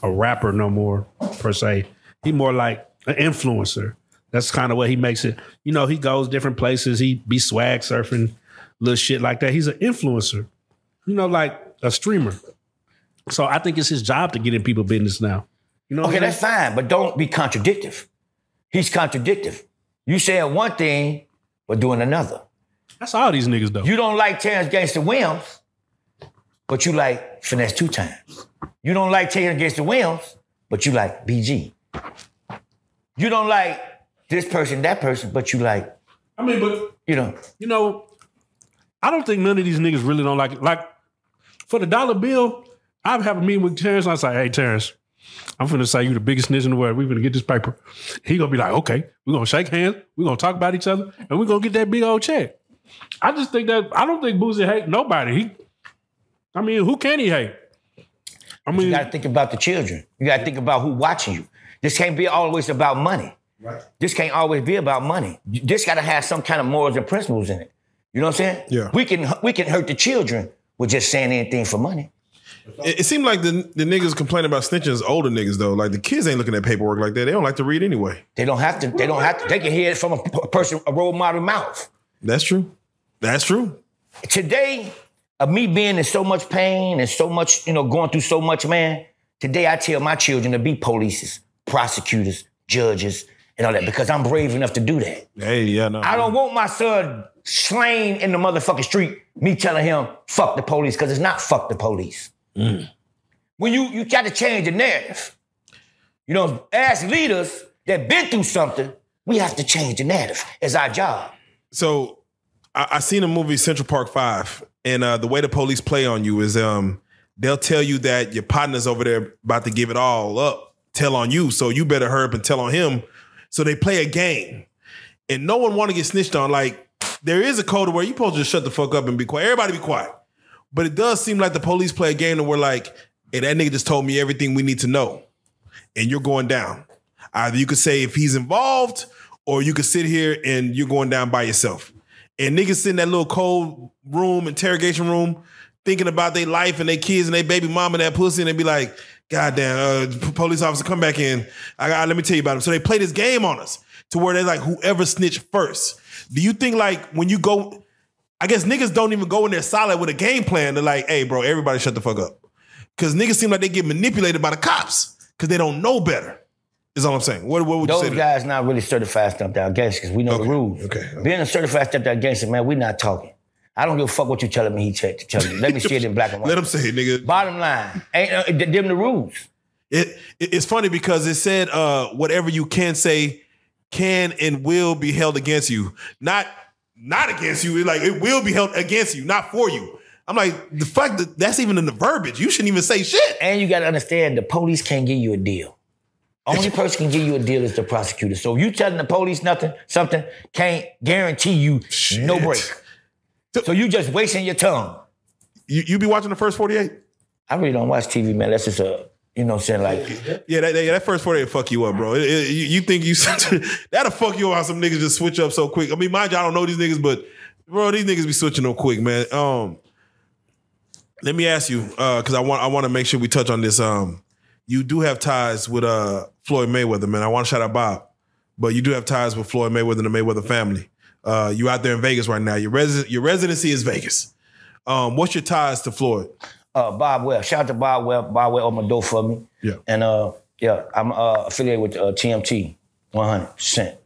D: a rapper no more per se. He more like an influencer. That's kind of what he makes it. You know, he goes different places. He be swag surfing, little shit like that. He's an influencer. You know, like a streamer. So I think it's his job to get in people business now. You know,
A: Okay,
D: I'm
A: that's fine, but don't be contradictive. He's contradictive. You saying one thing, but doing another.
D: that's all these niggas though.
A: You don't like Terrence Gangster Williams, but you like Finesse2Tymes. You don't like Terrence Gangster Williams, but you like BG. You don't like this person, that person, but you like,
D: I mean, but
A: you know,
D: you know, I don't think none of these niggas really don't like it. Like for the dollar bill, I've have a meeting with Terrence. And I say, hey Terrence, I'm finna say you the biggest snitch in the world. We finna get this paper. He gonna be like, okay, we're gonna shake hands, we're gonna talk about each other, and we're gonna get that big old check. I just think that I don't think Boosie hate nobody. He I mean, who can he hate? I mean,
A: You got to think about the children. You got to think about who watching you. This can't be always about money. Right. This can't always be about money. This got to have some kind of morals and principles in it. You know what I'm saying?
C: Yeah.
A: We can we can hurt the children with just saying anything for money.
C: It, it seemed like the the niggas complaining about snitching is older niggas though. Like the kids ain't looking at paperwork like that. They don't like to read anyway.
A: They don't have to. They don't have to. They can hear it from a person, a role model mouth.
C: That's true. That's true.
A: Today, of me being in so much pain and so much, you know, going through so much, man. Today, I tell my children to be polices, prosecutors, judges, and all that because I'm brave enough to do that.
C: Hey, yeah, no.
A: I don't want my son slain in the motherfucking street. Me telling him fuck the police because it's not fuck the police. When you you got to change the narrative. You know, as leaders that been through something, we have to change the narrative. It's our job.
C: So I, I seen a movie Central Park Five, and uh, the way the police play on you is um they'll tell you that your partner's over there about to give it all up, tell on you, so you better hurry up and tell on him. So they play a game, and no one want to get snitched on. Like there is a code where you supposed to just shut the fuck up and be quiet. Everybody be quiet. But it does seem like the police play a game that we're like, hey, that nigga just told me everything we need to know, and you're going down. Either you could say if he's involved, or you could sit here and you're going down by yourself. And niggas sit in that little cold room, interrogation room, thinking about their life and their kids and their baby mama and that pussy, and they be like, God damn, uh, police officer, come back in. I got, let me tell you about him. So they play this game on us to where they're like, whoever snitched first. Do you think like when you go, I guess niggas don't even go in there solid with a game plan. They're like, hey, bro, everybody shut the fuck up. Cause niggas seem like they get manipulated by the cops because they don't know better. Is all I'm saying. What, what would you
A: Those
C: say? to
A: guys not really certified stepped out gangsters. Because we know the rules.
C: okay, okay.
A: Being a certified stepped out gangster, man, we not talking. I don't give a fuck what you telling me. He checked to tell you. Let me see it in black and [laughs] white.
C: Let him say it, nigga.
A: Bottom line, ain't uh, them the rules.
C: It, it- it's funny because it said uh, whatever you can say can and will be held against you. Not not against you. It, like it will be held against you, not for you. I'm like the fuck, that's even in the verbiage. You shouldn't even say shit.
A: And you got to understand, the police can't give you a deal. Only person can give you a deal is the prosecutor. So you telling the police nothing, something can't guarantee you no
C: Shit.
A: break. So you just wasting your tongue.
C: You you be watching the first 48?
A: I really don't watch TV, man. That's just a, you know what I'm saying? Like,
C: Yeah, that, that, that first 48 fuck you up, bro. It- it- you, think you [laughs] that'll fuck you up how some niggas just switch up so quick. I mean, mind you, I don't know these niggas, but bro, these niggas be switching up quick, man. Um, let me ask you, uh, because I want I want to make sure we touch on this. Um, you do have ties with uh Floyd Mayweather, man. I want to shout out Bob, but you do have ties with Floyd Mayweather and the Mayweather family. Uh, you out there in Vegas right now. Your resident your residency is Vegas. Um, what's your ties to Floyd?
A: Uh, Bob Well. Shout out to Bob Well. Bob Well opened my door for me.
C: Yeah.
A: And uh, yeah, I'm uh, affiliated with uh, TMT, 100%.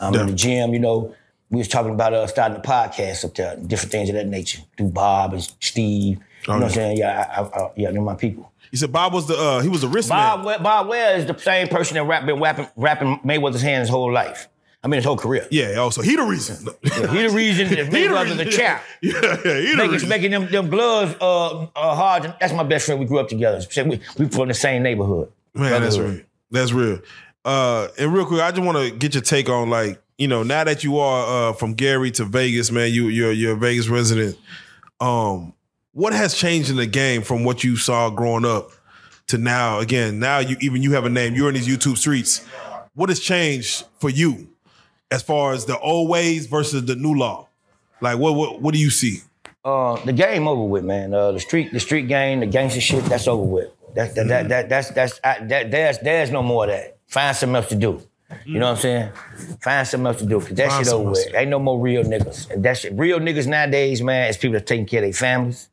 A: I'm in the gym, you know. We was talking about uh, starting a podcast up there, different things of that nature. Through Bob and Steve. You know what I'm saying? Yeah, I, I, I, yeah, they're my people.
C: You said Bob was the uh, he was the wrist
A: Bob
C: man.
A: Well, Bob Well is the same person that rap, been rapping, rapping Mayweather's hand his whole life. I mean, his whole career.
C: Yeah, also he the reason.
A: He the reason that [laughs]
C: He the
A: Mayweather the
C: reason.
A: champ. [laughs]
C: Yeah, yeah, he the
A: Making,
C: reason.
A: making them, them gloves uh, uh, hard. That's my best friend. We grew up together. We, we from the same neighborhood.
C: Man, that's real. That's real. Uh, and real quick, I just want to get your take on like you know now that you are uh, from Gary to Vegas, man. You you're you're a Vegas resident. Um, what has changed in the game from what you saw growing up to now? Again, now you even you have a name. You're in these YouTube streets. What has changed for you as far as the old ways versus the new law? Like what what what do you see?
A: uh, the game over with, man. Uh, the street, the street game, the gangster shit, that's over with. That, that, that, that, that's, that's, I, that, there's, there's no more of that. Find something else to do. You know what I'm saying? Find something else to do. Cause that
C: Find
A: shit over with. Ain't no more real niggas. And that shit, real niggas nowadays, man, is people that taking care of their families,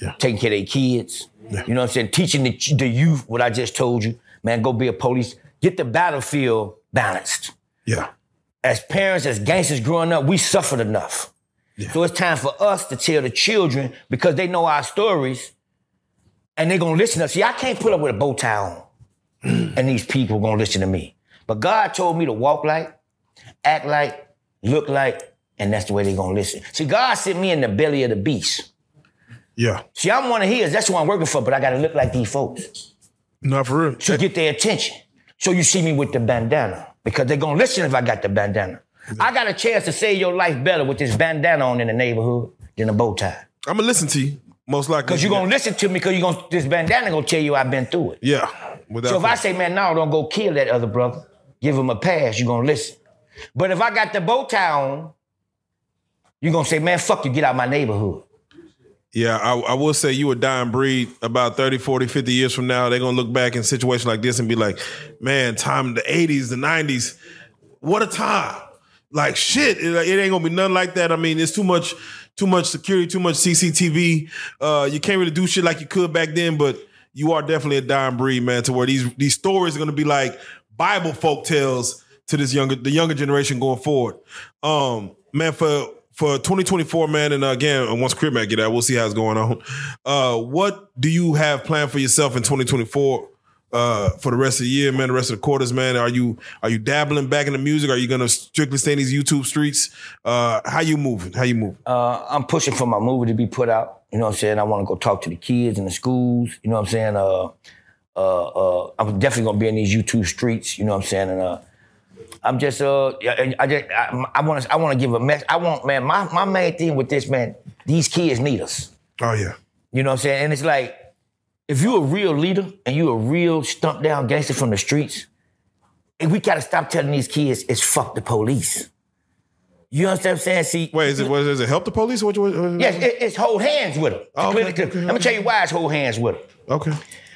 C: Yeah.
A: taking care of their kids. You know what I'm saying? Teaching the, the youth what I just told you. Man, go be a police. Get the battlefield balanced
C: Yeah,
A: as parents, as gangsters growing up, we suffered enough. So it's time for us to tell the children because they know our stories and they're gonna listen to us. See, I can't put up with a bow tie on [clears throat] and these people gonna listen to me. But God told me to walk like, act like, look like, and that's the way they're gonna listen. See, God sent me in the belly of the beast.
C: yeah,
A: See, I'm one of his. That's who I'm working for, but I gotta look like these folks.
C: Not for real.
A: to get their attention. So you see me with the bandana because they're gonna listen if I got the bandana. I got a chance to save your life better with this bandana on in the neighborhood than a bow tie.
C: I'm gonna listen to you. Most likely.
A: Cause you're gonna listen to me because you gonna this bandana gonna tell you I've been through it.
C: Yeah. Without
A: So if I say, man, no, don't go kill that other brother, give him a pass, you're gonna listen. But if I got the bow tie on, you're gonna say, man, fuck you, get out my neighborhood.
C: Yeah, I, I will say you a dying breed about 30, 40, 50 years from now. They're going to look back in a situation like this and be like, man, time in the 80s, the 90s, what a time. Like shit, it, it ain't going to be nothing like that. I mean, it's too much too much security, too much CCTV. Uh, you can't really do shit like you could back then, but you are definitely a dying breed, man, to where these these stories are going to be like Bible folk tales to this younger the younger generation going forward. Um, man, for for 2024, man, and again, once Crip Mac get out, we'll see how it's going on. Uh, what do you have planned for yourself in 2024? Uh, for the rest of the year, man, the rest of the quarters, man, are you are you dabbling back in the music? Are you gonna strictly stay in these YouTube streets? Uh, how you moving? How you moving?
A: Uh, I'm pushing for my movie to be put out. You know what I'm saying? I want to go talk to the kids in the schools. You know what I'm saying? Uh, uh, uh, I'm definitely gonna be in these YouTube streets. You know what I'm saying? And I'm just uh, I, just I want to I want to give a mess. I want man, my my main thing with this man, these kids need us.
C: Oh yeah,
A: You know what I'm saying? And it's like, if you a real leader and you a real stumped down gangster from the streets, and we gotta stop telling these kids it's fuck the police. You understand what I'm saying? See,
C: wait, is it was is it help the police? What, what, what-
A: Yes, it, it's hold hands with them.
C: Oh, okay, okay,
A: Let me tell you why it's hold hands with them.
C: Okay.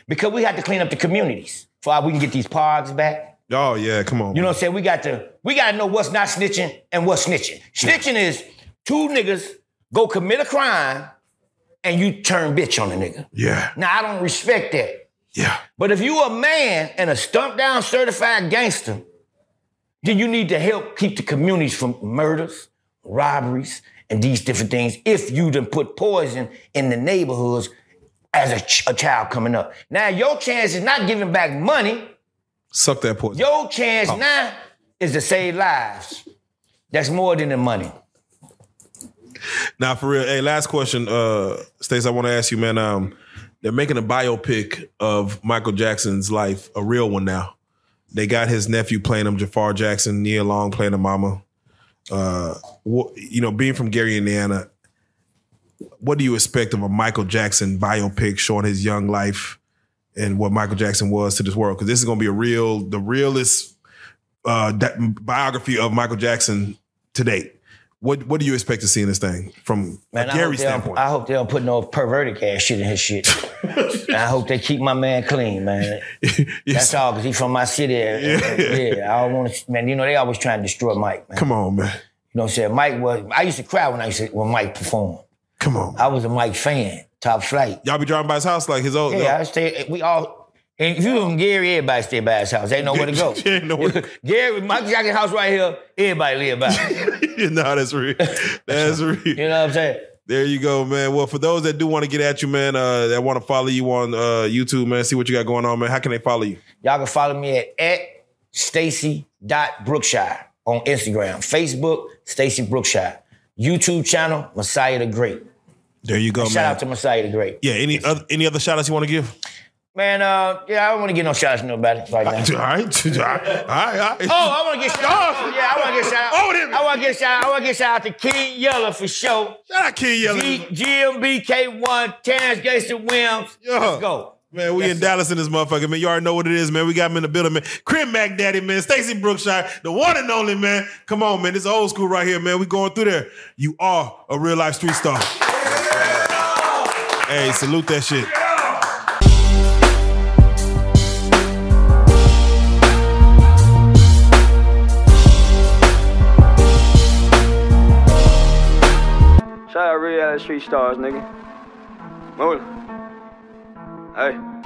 A: Because we have to clean up the communities before we can get these parks back.
C: Oh yeah, come on.
A: You know what I'm saying? We got to we got to know what's not snitching and what's snitching. Snitching is two niggas go commit a crime and you turn bitch on a nigga.
C: Yeah,
A: Now I don't respect that.
C: yeah.
A: But if you a man and a stumped down certified gangster, then you need to help keep the communities from murders, robberies, and these different things. If you done put poison in the neighborhoods as a, ch- a child coming up. Now your chance is not giving back money.
C: Suck that poison.
A: Your chance now is to save lives. That's more than the money.
C: Now, for real, hey, last question, uh, Stace, I want to ask you, man. Um, they're making a biopic of Michael Jackson's life, a real one now. They got his nephew playing him, Jaafar Jackson, Nia Long playing the mama. Uh, wh- you know, being from Gary, Indiana, what do you expect of a Michael Jackson biopic showing his young life and what Michael Jackson was to this world? Because this is going to be a real, the realest uh, biography of Michael Jackson to date. What What do you expect to see in this thing from
A: Man,
C: a
A: I
C: Gary
A: hope, they don't,
C: standpoint?
A: I hope they don't put no perverted ass shit in his shit. [laughs] I hope they keep my man clean, man. [laughs] That's all, because he's from my city. Yeah. I don't want to, man, you know, they always trying to destroy Mike, man.
C: Come on, man.
A: You know what I'm saying? Mike was, I used to cry when I used to, when Mike performed.
C: Come on.
A: I was a Mike fan, top flight.
C: Y'all be driving by his house like his old.
A: Yeah, I stay, we all, and if you from Gary, everybody stay by his house. They know where to go. [laughs]
C: Yeah, know where- [laughs]
A: Gary, Mike Jackson house right here, everybody live by. [laughs] it.
C: no, that's real. That's real.
A: You know what I'm saying?
C: There you go, man. Well, for those that do want to get at you, man, uh, that want to follow you on uh, YouTube, man, see what you got going on, man. How can they follow you?
A: Y'all can follow me at, at Stacy.Brookshire on Instagram, Facebook, Stacy Brookshire, YouTube channel, Messiah the Great.
C: There you go, man.
A: Shout
C: man.
A: out to Messiah the Great.
C: yeah. Any other any other shout outs you want to give?
A: Man, uh, yeah, I don't want to get no shout outs to nobody right now. [laughs]
C: All right, all right, all right. [laughs]
A: Oh, I want to get shout out. Yeah, I want to get shout out.
C: Oh.
A: I want to get shout out. I want to get shout out to King Yeller for sure.
C: Shout out King Yellow.
A: G- GMBK1, Terrence Gangster Williams.
C: Yeah.
A: Let's go.
C: Man, we in Dallas in this motherfucker, man. You already know what it is, man. We got him in the building, man. Crip Mac Daddy, man. Stacy Brookshire, the one and only, man. Come on, man. This is old school right here, man. We going through there. You are a real life street star. Hey, salute that shit.
F: Shout out real street stars, nigga. Move. Hey.